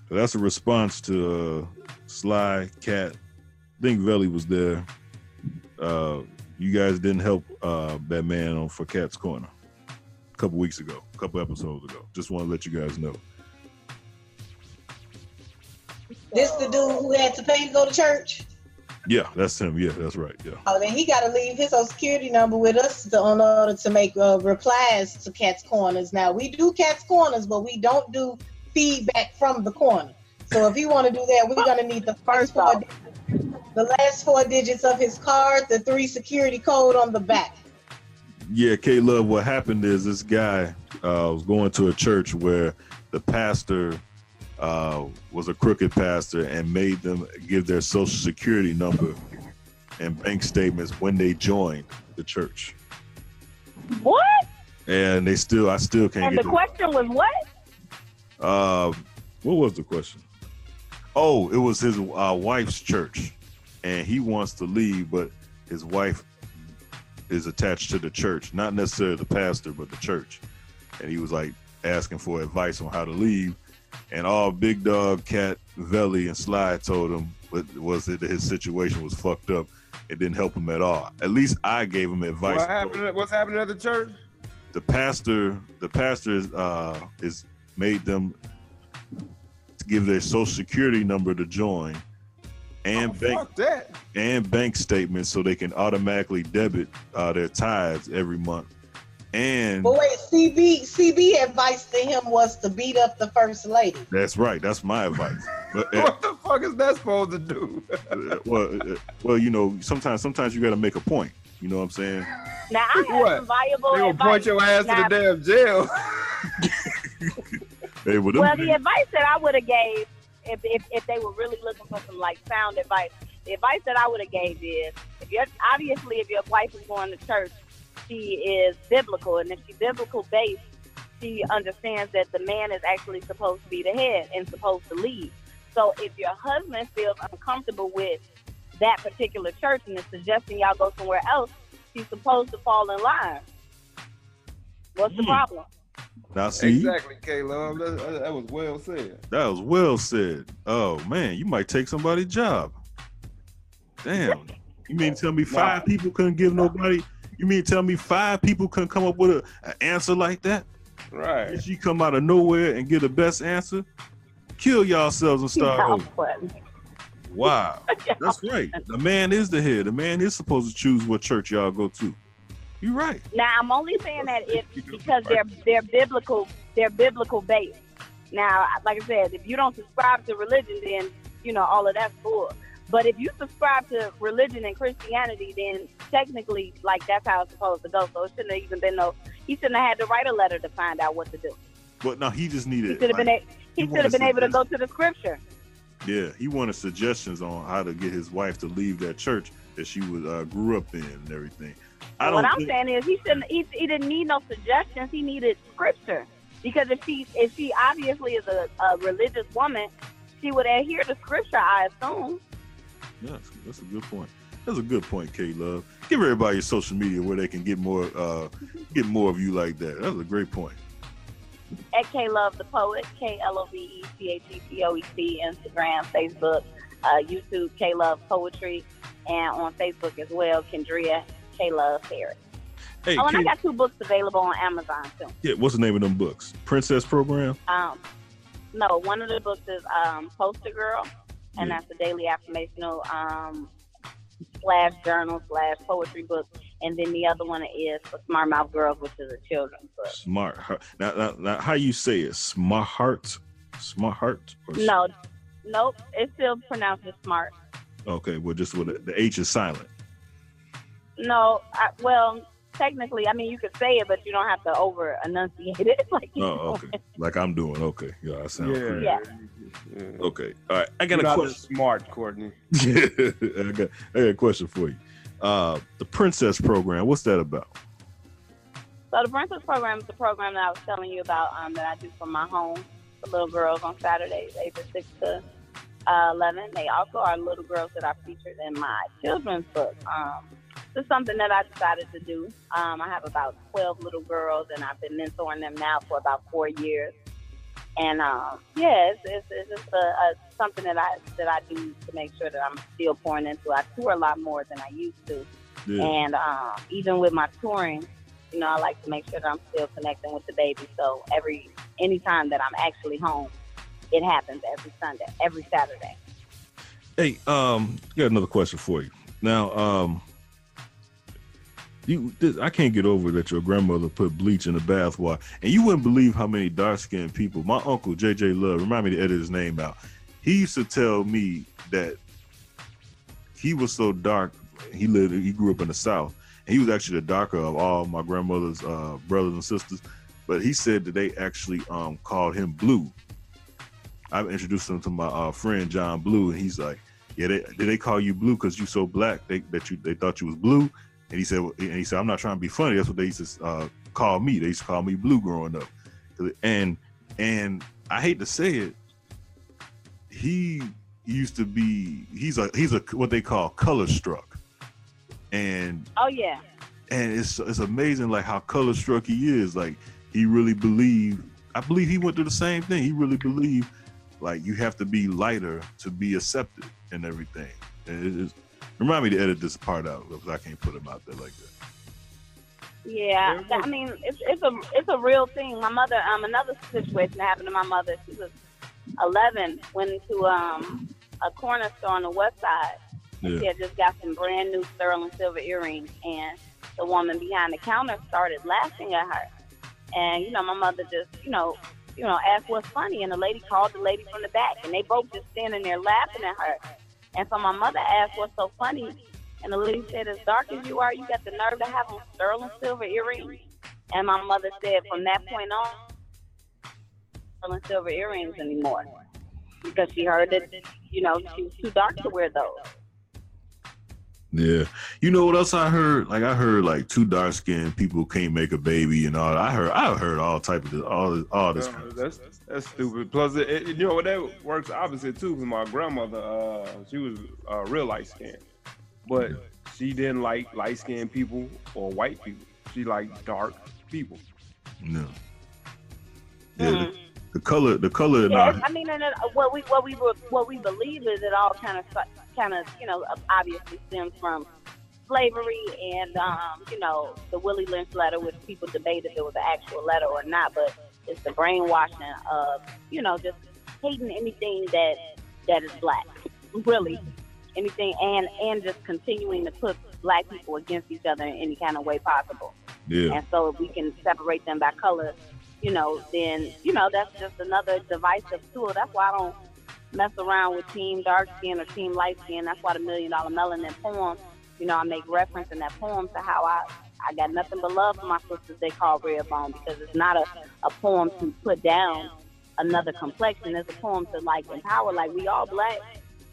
That's a response to uh, Sly Kat. I think Velle was there. Uh, you guys didn't help uh, that man on for Kat's Corner a couple weeks ago, a couple episodes ago. Just want to let you guys know. This the dude who had to pay to go to church. Yeah, that's him. Yeah, that's right. Yeah. Oh, then he got to leave his social security number with us to, in order to make uh, replies to Kat's Corners. Now we do Kat's Corners, but we don't do feedback from the corner. So if you want to do that, we're gonna need the first four, digits, the last four digits of his card, the three security code on the back. Yeah, K Love, what happened is this guy uh, was going to a church where the pastor uh, was a crooked pastor and made them give their social security number and bank statements when they joined the church. What? And they still, I still can't And get the the- question was what? Uh, what was the question? Oh, it was his uh, wife's church, and he wants to leave, but his wife is attached to the church, not necessarily the pastor, but the church. And he was like asking for advice on how to leave, and all Big Dog, Kat, Velle, and Sly told him was, was that his situation was fucked up. It didn't help him at all. At least I gave him advice. What happened? What's happening at the church? the pastor the pastor is uh is made them give their social security number to join and bank Fuck that. and bank statements so they can automatically debit uh, their tithes every month and But wait, CB CB advice to him was to beat up the first lady. that's right that's my advice but uh, What the fuck is that supposed to do? well uh, well you know sometimes sometimes you got to make a point you know what i'm saying Now I have What? some valuable They gonna advice. point your ass Now, to the damn jail. hey well, Well, the advice that I would have gave if, if if they were really looking for some like sound advice, the advice that I would have gave is if you're obviously if your wife is going to church, she is biblical, and if she's biblical based, she understands that the man is actually supposed to be the head and supposed to lead. So if your husband feels uncomfortable with that particular church and is suggesting y'all go somewhere else, she's supposed to fall in line. What's the Hmm. problem? Now see Exactly, Caleb. Um, that, that- that was well said. That was well said. Oh man, you might take somebody's job. Damn. You mean to tell me five people couldn't give nobody? You mean to tell me five people couldn't come up with a, an answer like that? Right. If you come out of nowhere and get the best answer, kill yourselves and start over. Wow, that's right. The man is the head. The man is supposed to choose what church y'all go to. You're right. Now I'm only saying that if because they're they're biblical they're biblical based. Now, like I said, if you don't subscribe to religion, then you know all of that's cool. But if you subscribe to religion and Christianity, then technically, like that's how it's supposed to go. So it shouldn't have even been no. He shouldn't have had to write a letter to find out what to do. But no, he just needed. He should have been. like, A, he he should have been able to go to the scripture. Yeah, he wanted suggestions on how to get his wife to leave that church that she was uh, grew up in and everything. I what I'm think- saying is he shouldn't. He, he didn't need no suggestions. He needed scripture because if she if she obviously is a, a religious woman, she would adhere to scripture. I assume. Yes, that's a good point. That's a good point, K Love. Give everybody your social media where they can get more uh get more of you like that. That's a great point. At K Love the Poet, K L O V E C H E P O E T, Instagram, Facebook, uh, YouTube, K Love Poetry, and on Facebook as well, Kendria K Love Harris. Hey, oh, and I got two books available on Amazon too. yeah, what's the name of them books? Princess Program? Um, no, one of the books is um, Poster Girl, and Yeah. that's a daily affirmational um, slash journal slash poetry book. And then the other one is Smart Mouth Girls, which is a children's book. Smart Now, now, now how you say it? Smart Heart? Smart Heart? No, nope, it's still pronounced as smart. Okay, well just with the H is silent. No, I, well, technically, I mean, you could say it, but you don't have to over enunciate it. like Oh, okay. Like I'm doing. Okay. Yeah, I sound Yeah. pretty- Yeah. Okay. All right. I got You're a question. smart, Courtney. I got I got a question for you. Uh the Princess Program, what's that about? So So the Princess Program is the program that I was telling you about um, that I do for my home for little girls on Saturdays, ages six to uh, eleven. They also are little girls that are featured in my children's book. Um, is something that I decided to do. Um, I have about twelve little girls, and I've been mentoring them now for about four years. And um, yeah, it's, it's, it's just a, a, something that I that I do to make sure that I'm still pouring into. I tour a lot more than I used to, Yeah. and um, even with my touring, you know, I like to make sure that I'm still connecting with the baby. So every anytime that I'm actually home, it happens every Sunday, every Saturday. Hey, um, got another question for you. Now, um, you, this, I can't get over that your grandmother put bleach in the bath water, and you wouldn't believe how many dark skinned people. My uncle JJ Love, remind me to edit his name out. He used to tell me that he was so dark. He lived, he grew up in the South, and he was actually the darker of all my grandmother's uh, brothers and sisters. But he said that they actually um, called him Blue. I introduced him to my uh, friend John Blue, and he's like, "Yeah, they, did they call you Blue because you so black? They that you they thought you was blue?" And he said, and he said, "I'm not trying to be funny. That's what they used to uh, call me. They used to call me Blue growing up." And and I hate to say it, he used to be he's a he's a what they call color struck, and Oh yeah, and it's it's amazing like how color struck he is. Like he really believed. I believe he went through the same thing. He really believed like you have to be lighter to be accepted and everything. And it is, remind me to edit this part out because I can't put them out there like that. yeah. I mean, it's it's a it's a real thing. My mother, um, another situation that happened to my mother. She was 11, went into um a corner store on the west side. Yeah. She had just got some brand new sterling silver earrings, and the woman behind the counter started laughing at her. And you know, my mother just, you know, you know, asked what's funny, and the lady called the lady from the back, and they both just standing there laughing at her. And so my mother asked what's so funny, and the lady said, "As dark as you are, you got the nerve to have on sterling silver earrings." And my mother said, from that point on, sterling silver earrings anymore, because she heard that, you know, she was too dark to wear those. Yeah. You know what else I heard? Like I heard like two dark skinned people can't make a baby and all. I heard I heard all type of this, all this, all this. Uh, that's that's stupid. Plus, it, it- you know what that works opposite too. Because my grandmother, uh, she was uh, real light skinned, but she didn't like light skinned people or white people. She liked dark people. No. Yeah. The, the color, the color in Yeah, our I mean, and it, what we what we what we believe is it all kind of kind of you know obviously stems from slavery and um, you know the Willie Lynch letter, which people debate if it was an actual letter or not, but it's the brainwashing of you know just hating anything that that is black, really anything, and and just continuing to put black people against each other in any kind of way possible. Yeah. And so if we can separate them by color, you know, then, you know, that's just another divisive tool. That's why I don't mess around with team dark skin or team light skin. That's why the Million Dollar Melanin poem, you know, I make reference in that poem to how I, I got nothing but love for my sisters they call Red Bone because it's not a, a poem to put down another complexion. It's a poem to, like, empower. Like, we all black.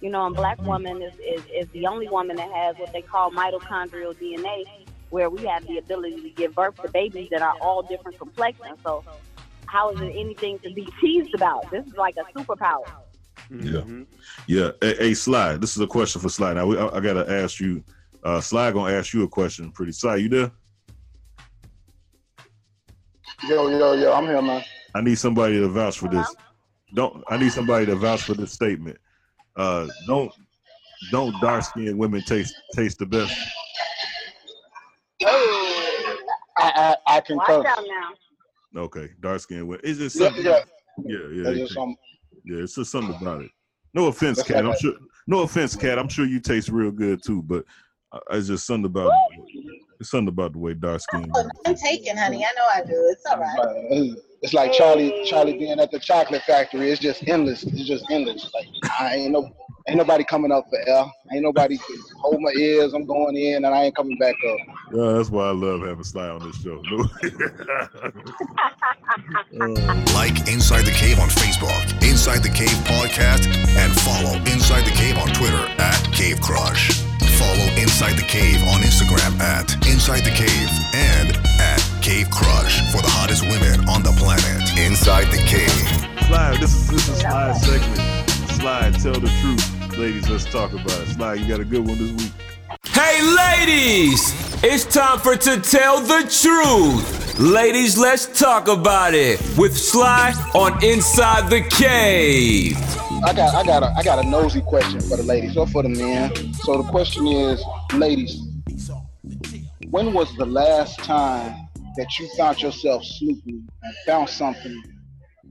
You know, and black woman is, is, is the only woman that has what they call mitochondrial DNA, where we have the ability to give birth to babies that are all different complexions. So, how is it anything to be teased about? This is like a superpower. Yeah, yeah. Hey, hey, Sly, this is a question for Sly. Now we, I, I gotta ask you. Uh, Sly gonna ask you a question. Pretty Sly, you there? Yo, yo, yo, I'm here, man. I need somebody to vouch for this. Don't I need somebody to vouch for this statement? Uh, don't don't dark skinned women taste taste the best? I, I, I concur. Watch out now. Okay, dark skinned women. It's just Yeah, something. yeah. yeah, yeah. That's they just taste- some- yeah, it's just something about it. No offense, That's Kat. I'm sure. No offense, Kat. I'm sure you taste real good too, but uh, it's just something about it's something about the way dark skinned. Oh, I'm taking, honey. I know I do. It's all right. It's like Charlie, Charlie being at the chocolate factory. It's just endless. It's just endless. Like I ain't no, ain't nobody coming up for air. Ain't nobody hold my ears. I'm going in and I ain't coming back up. Yeah, that's why I love having Sly on this show. Uh. Like Inside the Cave on Facebook, Inside the Cave Podcast, and follow Inside the Cave on Twitter at Cave Crush. Follow Inside the Cave on Instagram at Inside the Cave and at Cave Crush for the hottest women on the planet. Inside the Cave. Slide, this is this is slide segment. Slide, tell the truth, ladies. Let's talk about it. Slide, you got a good one this week. Hey, ladies! It's time for To Tell the Truth. Ladies, let's talk about it with Sly on Inside the Cave. I got I got a I got a nosy question for the ladies or for the men. So the question is, ladies, when was the last time that you found yourself snooping and found something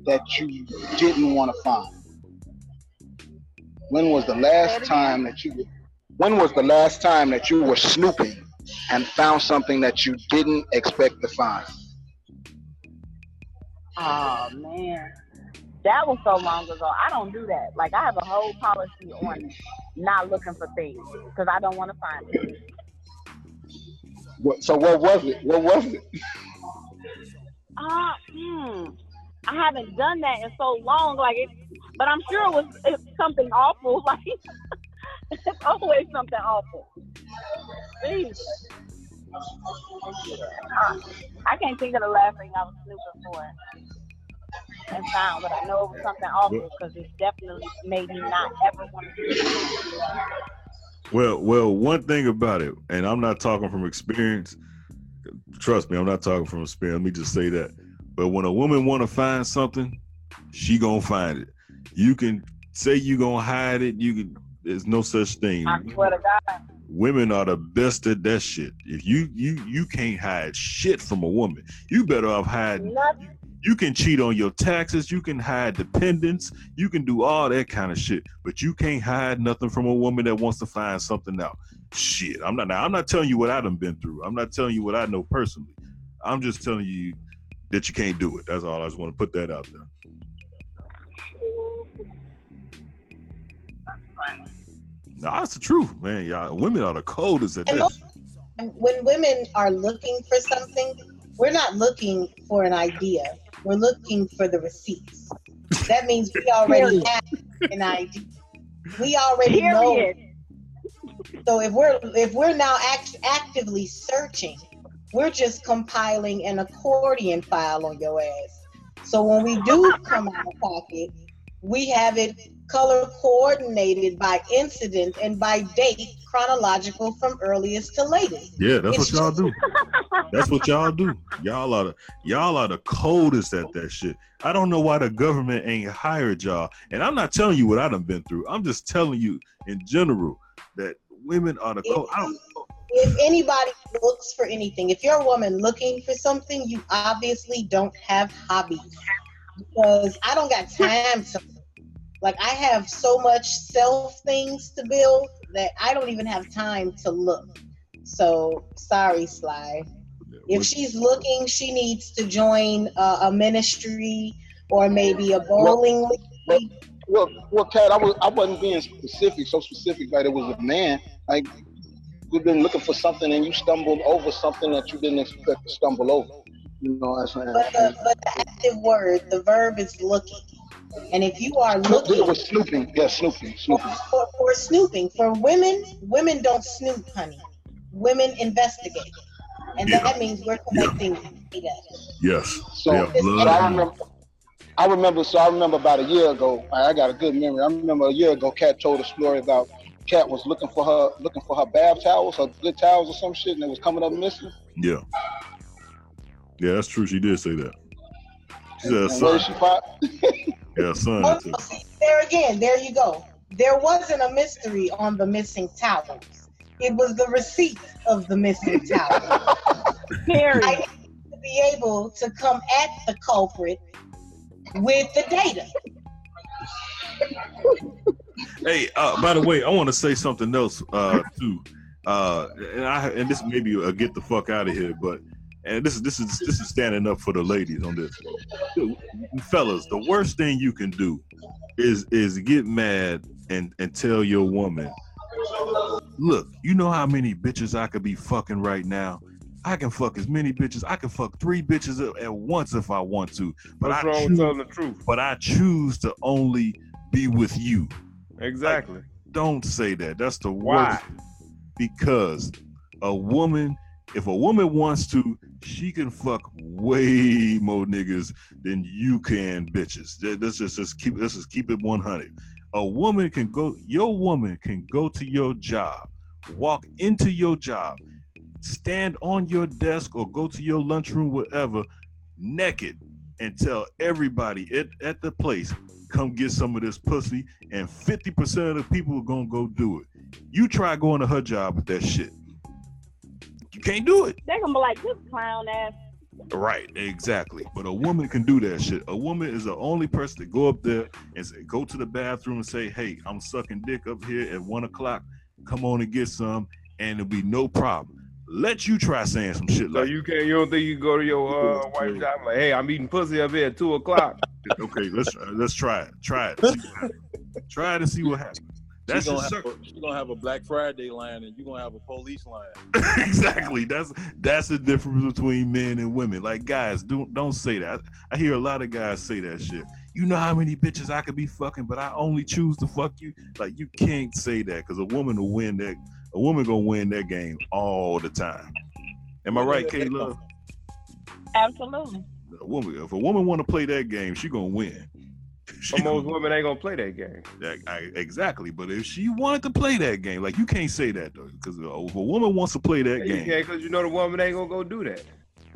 that you didn't want to find? When was the last time that you when was the last time that you were snooping and found something that you didn't expect to find? Oh man, that was so long ago. I don't do that. Like I have a whole policy on not looking for things because I don't want to find it. What, so what was it? What was it? Uh, hmm. I haven't done that in so long. Like it, but I'm sure it was it's something awful. Like it's always something awful. Jeez. Uh, I can't think of the last thing I was snooping for and found, but I know it was something awful because it definitely made me not ever want to do it. Well, well, one thing about it, and I'm not talking from experience. Trust me, I'm not talking from experience. Let me just say that. But when a woman want to find something, she gonna find it. You can say you gonna hide it. You can. There's no such thing. I swear to God. Women are the best at that shit. If you you you can't hide shit from a woman, you better off hiding. Nothing. You can cheat on your taxes. You can hide dependents. You can do all that kind of shit. But you can't hide nothing from a woman that wants to find something out. Shit, I'm not. Now, I'm not telling you what I done been through. I'm not telling you what I know personally. I'm just telling you that you can't do it. That's all. I just want to put that out there. Nah, that's the truth, man. Y'all, women are the coldest at And this. when women are looking for something, we're not looking for an idea. We're looking for the receipts. That means we already have an idea. We already Period. know. So if we're if we're now act- actively searching, we're just compiling an accordion file on your ass. So when we do come out of pocket, we have it color coordinated by incident and by date chronological from earliest to latest. Yeah, that's It's what y'all do. That's what y'all do. Y'all are the y'all are the coldest at that shit. I don't know why the government ain't hired y'all. And I'm not telling you what I done been through. I'm just telling you in general that women are the cold. I don't if anybody looks for anything, if you're a woman looking for something, you obviously don't have hobbies. Because I don't got time to like I have so much self things to build that I don't even have time to look. So sorry, Sly. If she's looking, she needs to join uh, a ministry or maybe a bowling league. Well, well, Kat, I was I wasn't being specific, so specific that it was a man. Like you've been looking for something and you stumbled over something that you didn't expect to stumble over. You know, that's But uh, the, but the active word, the verb is looking. And if you are looking It was snooping. Yeah, snooping, snooping. for, for snooping, for women, women don't snoop, honey. Women investigate. And Yeah. that means we're collecting data. Yes. So, yeah. I remember. I remember. So I remember about a year ago. I I got a good memory. I remember a year ago, Kat told a story about Kat was looking for her looking for her bath towels, her good towels or some shit, and it was coming up missing. Yeah. Yeah, that's true. She did say that. She said, And son. she? Yeah, son. Oh, see, there again, there you go. There wasn't a mystery on the missing towels. It was the receipt of the missing towels. Period. I need to be able to come at the culprit with the data. Hey, uh, by the way, I want to say something else uh, too. Uh, and I and this may be a get the fuck out of here, but and this is this is this is standing up for the ladies on this. Fellas, the worst thing you can do is is get mad and and tell your woman, look, you know how many bitches I could be fucking right now. I can fuck as many bitches. I can fuck three bitches at- once if I want to. But What's I wrong with choose, telling the truth? But I choose to only be with you. Exactly. Don't say that. That's the Why? worst. Because a woman if a woman wants to, she can fuck way more niggas than you can bitches. Let's just, just keep let's just keep it 100. A woman can go, your woman can go to your job, walk into your job, stand on your desk or go to your lunchroom, whatever, naked, and tell everybody at, at the place, come get some of this pussy, and 50% of the people are gonna go do it. You try going to her job with that shit. You can't do it. They're gonna be like this clown ass. Right, exactly. But a woman can do that shit. A woman is the only person to go up there and say, go to the bathroom and say, hey, I'm sucking dick up here at one o'clock. Come on and get some, and it'll be no problem. Let you try saying some shit So like you can't. You don't think you can go to your uh, wife's job like, hey, I'm eating pussy up here at two o'clock. okay, let's uh, let's try it. Try it. See what happens. try it and see what happens. That's She's gonna, just have a, gonna have a Black Friday line, and you're gonna have a police line. exactly. That's that's the difference between men and women. Like guys, don't don't say that. I, I hear a lot of guys say that shit. You know how many bitches I could be fucking, but I only choose to fuck you. Like you can't say that because a woman will win that. A woman gonna win that game all the time. Am I right, Kayla? Absolutely. A woman, if a woman want to play that game, she gonna win. She But most gonna- women ain't gonna play that game. that, I, exactly. But if she wanted to play that game, like you can't say that though, because if a woman wants to play that You game, can't because you know the woman ain't gonna go do that.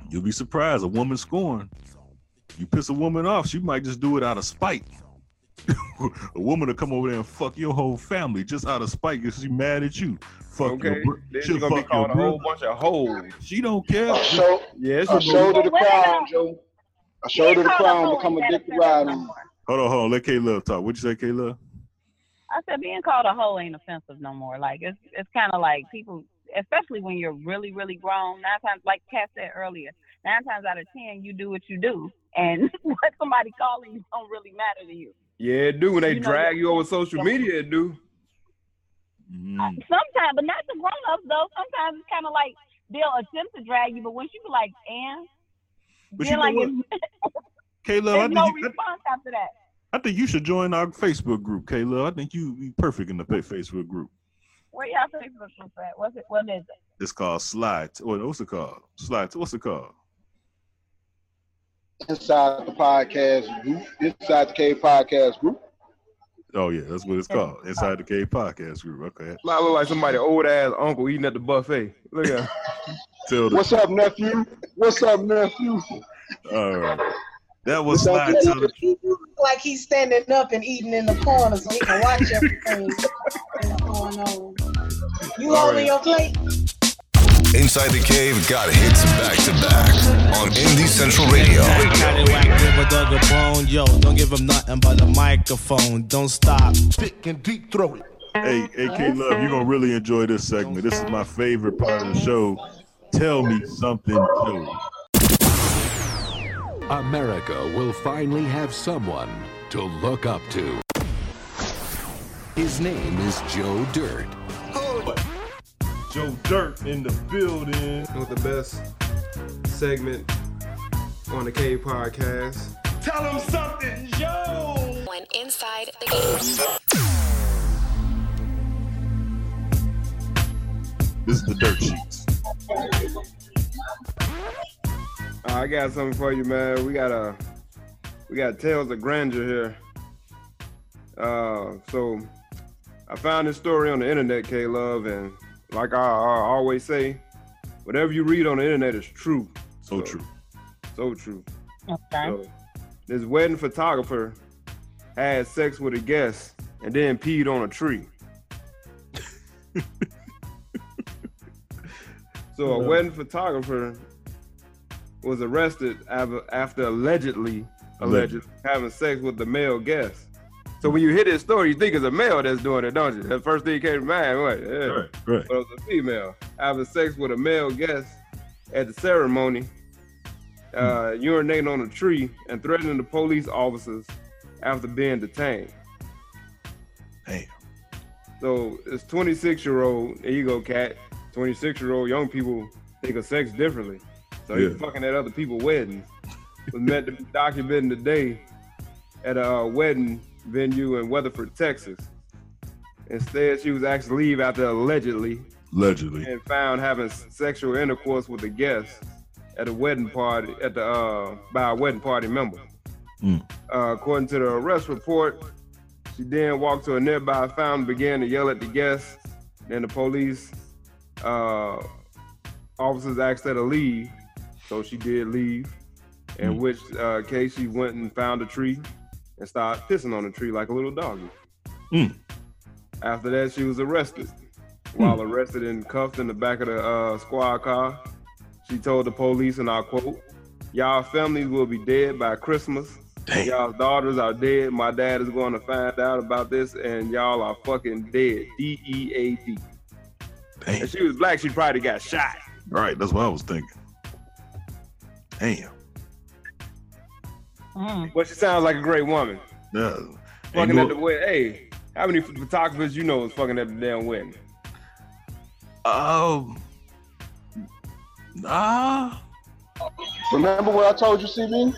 You'll be surprised. A woman scoring. You piss a woman off, she might just do it out of spite. a woman will come over there and fuck your whole family just out of spite because she mad at you. Fuck Okay, your bro- then she'll gonna be fuck your called a whole bunch of hoes. She don't care. A show, Yeah, it's a show to the crown, Joe. A show to the crown become a dick to ride on. Hold on, hold on. Let K Love talk. What'd you say, K Love? I said being called a hoe ain't offensive no more. Like it's it's kind of like people, especially when you're really really grown. Nine times, like Kat said earlier, nine times out of ten you do what you do, and what somebody calling you don't really matter to you. Yeah, it do. When they You drag yeah. you over social media, it do. Mm-hmm. Sometimes, but not the grown ups though. Sometimes it's kind of like they'll attempt to drag you, but once you be like, and But then you know like what? it's- K I think, no you, response after that. I think you should join our Facebook group, K Love. I think you be perfect in the Facebook group. Where y'all Facebook group at? What's it? What is it? It's called Slide. What, what's it called? Slide. What's it called? Inside the podcast group, inside the K podcast group. Oh yeah, that's what it's called. Inside the Cave Podcast Group. Okay. Might look like somebody old ass uncle eating at the buffet. Look at Tell the, What's up, nephew? What's up, nephew? all right. That was What's up, Slide. He like he's standing up and eating in the corner so he can watch everything that's going on. You All holding right. your plate? Inside the Cave got hits back to back on Indie Central Radio. Got it whack, give a dog a bone, yo. Don't give him nothing but a microphone. Don't stop. Pick and deep throw it. hey, AK Love, you're gonna really enjoy this segment. This is my favorite part of the show. Tell me something, Joe. America will finally have someone to look up to. His name is Joe Dirt. Joe Dirt in the building. With the best segment on the K podcast. Tell him something, Joe. When inside the game. This is the Dirt Sheets. Uh, I got something for you, man. We got a we got tales of grandeur here. Uh, so I found this story on the internet, K Love, and like I, I always say, whatever you read on the internet is true. So true. So true. Okay. So, this wedding photographer had sex with a guest and then peed on a tree. so a Yeah. wedding photographer was arrested af- after allegedly, Alleged. allegedly having sex with the male guest. So when you hear this story, you think it's a male that's doing it, don't you? The first thing came to mind, what? Yeah. Right, right. But it was a female having sex with a male guest at the ceremony, uh, urinating on a tree and threatening the police officers after being detained. Damn. So it's 26 year old, there you go, Kat. 26 year old young people think of sex differently. So Yeah. he's fucking at other people's weddings. Was meant to be documenting today at a uh, wedding venue in Weatherford, Texas. Instead, she was asked to leave after allegedly Allegedly. and found having sexual intercourse with a guest at a wedding party at the uh by a wedding party member. Mm. Uh, according to the arrest report, she then walked to a nearby fountain, and began to yell at the guests. Then the police uh, officers asked her to leave, so she did leave. In Mm. which uh, case she went and found a tree and started pissing on the tree like a little doggy. Mm. After that, she was arrested. While arrested and cuffed in the back of the uh, squad car, she told the police, and I quote, Y'all families will be dead by Christmas. Y'all daughters are dead. My dad is going to find out about this, and y'all are fucking dead. D E A D. If she was black, she probably got shot. Right, that's what I was thinking. Damn. But she sounds like a great woman. Yeah. Fucking no- at the wedding. Hey, how many photographers you know is fucking at the damn wedding? Um. Ah. Remember what I told you, CB?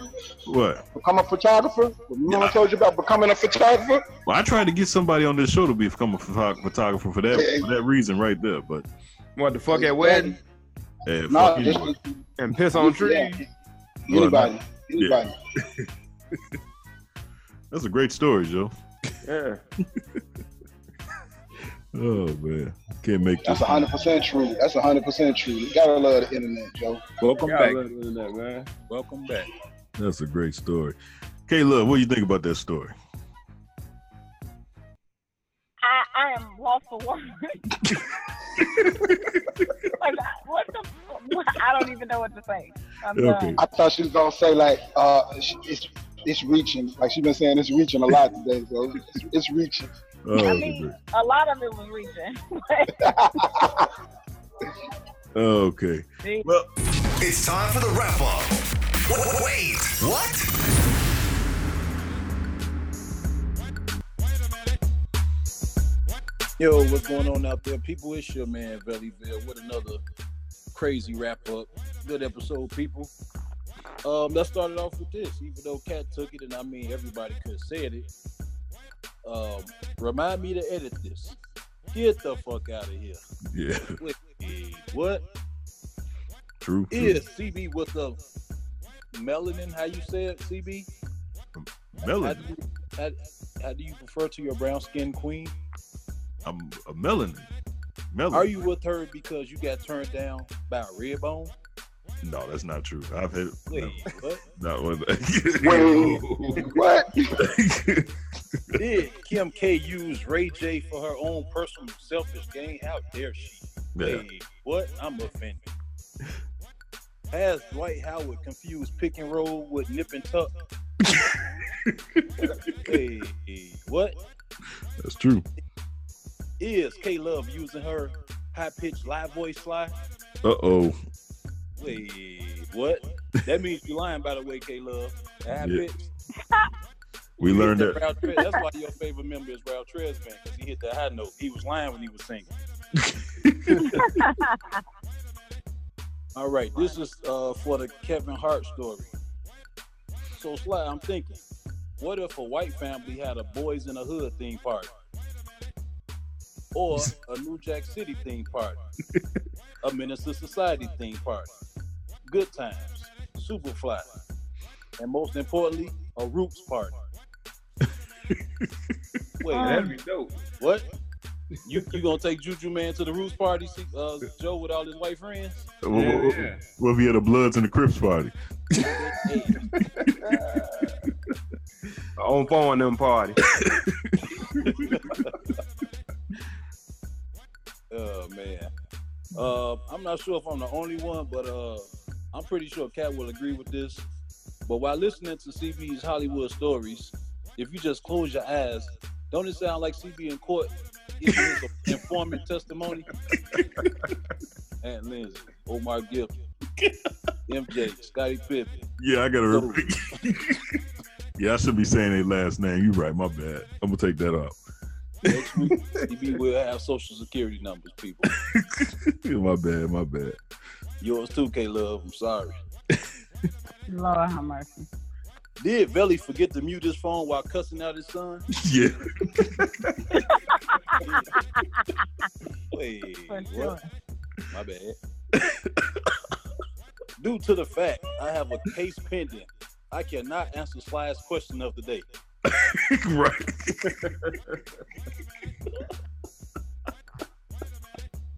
What? Become a photographer. Remember I told you about becoming a photographer? Well, I tried to get somebody on this show to become a photog- photographer for that for that reason right there, but What the fuck at wedding? yeah, No, just. And piss on trees. Yeah. Anybody. Yeah. Anybody. That's a great story, Joe. Yeah. Oh man, can't make That's this. hundred percent true. That's hundred percent true. You gotta love the internet, Joe. Welcome back. love the internet, man. Welcome back. That's a great story. Caleb, what do you think about that story? I, I am lost for words. don't even know what to say. I'm done. I thought she was gonna say like, uh, it's it's reaching. Like she's been saying, it's reaching a lot today. So it's, it's reaching. Oh, I mean, a lot of it was reaching. Okay. Well, it's time for the wrap up. Wait, what? Yo, what's going on out there? People, it's your man, Valleyville, with another crazy wrap up. Good episode, people. Um, let's start it off with this. Even though Kat took it, and I mean, everybody could have said it. Um, remind me to edit this. Get the fuck out of here. Yeah. Wait, what? True. true. Is CB with the melanin? How you say it, CB? How Melanin. do you, how, how do you refer to your brown skinned queen? I'm a melanin. Melanin. Are you with her because you got turned down by a red bone? No, that's not true. I've had Wait, what? not one. Wait, what? Did Kim K use Ray J for her own personal selfish gain? How dare she? Yeah. Wait, what? I'm offended. Has Dwight Howard confused pick and roll with nip and tuck? hey, what? That's true. Is K Love using her high pitched live voice fly? Uh oh. Wait, what? That means you're lying, by the way, K Love. High Yeah. We You learned that that. That's why your favorite member is Ralph Tresvant because he hit that high note. He was lying when he was singing. All right, this is uh, for the Kevin Hart story. So, Sly, I'm thinking, what if a white family had a Boyz n the Hood theme party? Or a New Jack City theme party? a Menace II Society theme party? Good times, Superfly, and most importantly, a Roots party. Wait, That'd be dope. what? You you gonna take Juju Man to the Roots party, see, uh, Joe, with all his white friends? What, what- what if he had a Bloods and the Crips party? On phone them party. Oh man. Uh, I'm not sure if I'm the only one, but uh, I'm pretty sure Kat will agree with this. But while listening to CB's Hollywood stories, if you just close your eyes, don't it sound like CB in court giving his informant testimony? Aunt Lindsay, Omar Gift, MJ, Scottie Pippen. Yeah, I gotta. Re- yeah, I should be saying their last name. You right, my bad. I'm gonna take that off. Next week, CB will have social security numbers, people. my bad, my bad. Yours too, K Love. I'm sorry. Lord have mercy. Did Velle forget to mute his phone while cussing out his son? Yeah. Wait, For what? sure. My bad. Due to the fact I have a case pending, I cannot answer Sly's question of the day. right.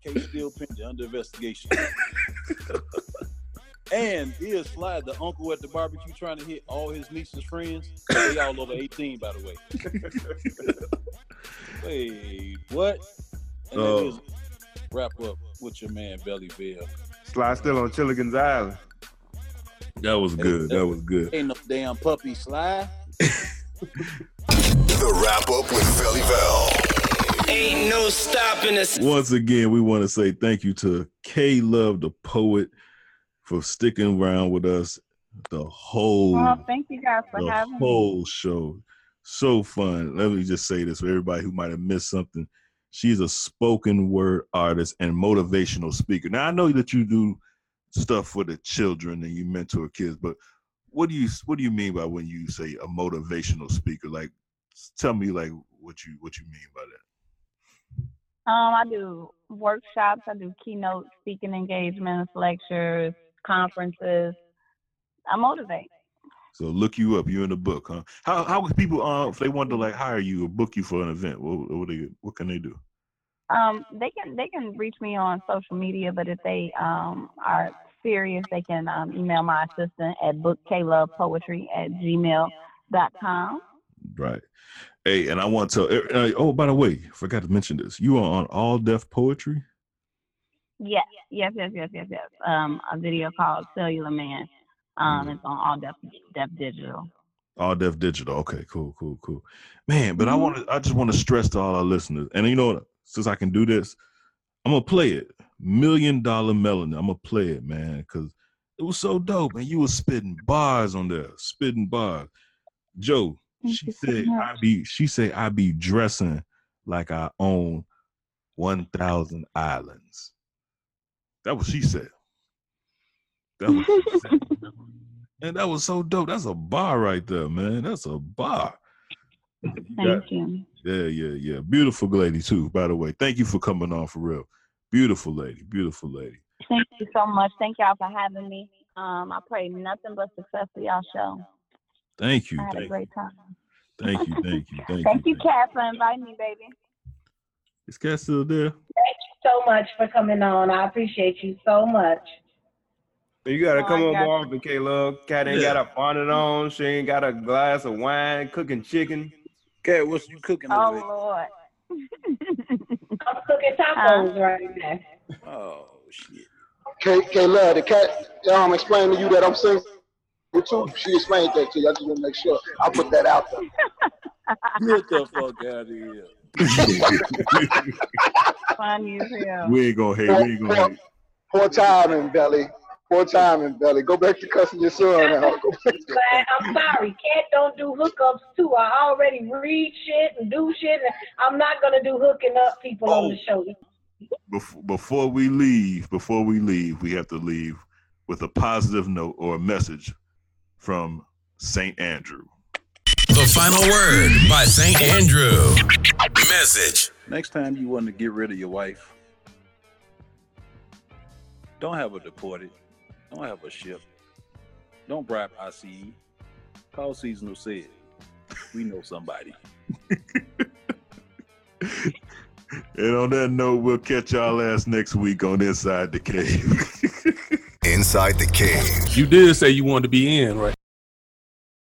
Case still pending under investigation. and is Sly the uncle at the barbecue trying to hit all his niece's friends? They all over 18, by the way. Wait, what? And then Oh. here's- wrap up with your man Belly Bill. Sly still on Chilligan's Island. That was good. That was good. Ain't no damn puppy Sly. The wrap up with Belly Val. Ain't no stopping us. Once again, we want to say thank you to K Love the poet for sticking around with us the whole Well, thank you guys for the having me. whole show. So fun. Let me just say this for everybody who might have missed something. She's a spoken word artist and motivational speaker. Now I know that you do stuff for the children and you mentor kids, but what do you what do you mean by when you say a motivational speaker? Like tell me like what you what you mean by that. Um, I do workshops. I do keynote speaking engagements, lectures, conferences. I motivate. So look you up. You're in the book, huh? How how can people uh if they want to like hire you or book you for an event? What what they what can they do? Um, they can they can reach me on social media, but if they um are serious, they can um, email my assistant at booklovepoetry at gmail.com. Right. Hey, and I want to. Uh, oh, by the way, forgot to mention this. You are on All Def Poetry. Yes, yes, yes, yes, yes, yes. Um, a video called Cellular Man. Um, it's on all Def Def Digital. All Def Digital. Okay, cool, cool, cool. Man, but I want to. I just want to stress to all our listeners, and you know what? Since I can do this, I'm gonna play it. Million Dollar Melanin. I'm gonna play it, man, because it was so dope, and you was spitting bars on there, spitting bars. Joe, she said I be. She said I be dressing like I own one thousand islands. That was she said. That was she said. And that was so dope. That's a bar right there, man. That's a bar. Thank you. Yeah, yeah, yeah. Beautiful lady too, by the way. Thank you for coming on for real. Beautiful lady, beautiful lady. Thank you so much. Thank y'all for having me. Um, I pray nothing but success for y'all show. Thank you. I had a Thank, great time. thank you. Thank you. Thank you. Thank you. you, Kat, for inviting me, baby. Is Kat still there? Thank you so much for coming on. I appreciate you so much. You gotta Oh, come I on got more often, K Kat ain't Yeah. got a bonnet on. She ain't got a glass of wine, cooking chicken. Kat, what's you cooking Oh Lord. I'm cooking tacos right now. Oh shit. K, K Love, the Kat, um, explained to you that I'm single too. She explained that to you. I just want to make sure I put that out there. Get the fuck out of here. Funny as hell. We ain't gonna hate. We ain't gonna hate. Poor timing, Belly. Poor timing, Belly. Go back to cussing your son out. Go back to- But I'm sorry, Kat don't do hookups too. I already read shit and do shit, and I'm not gonna do hooking up people on the oh. show. Bef- Before we leave, before we leave, we have to leave with a positive note or a message from Saint Andrew. The final word by St. Andrew. Message. Next time you want to get rid of your wife, don't have her deported. Don't have a ship. Don't bribe ICE. Call seasonal said. We know somebody. And on that note, we'll catch y'all ass next week on Inside the Cave. Inside the Cave. You did say you wanted to be in, right?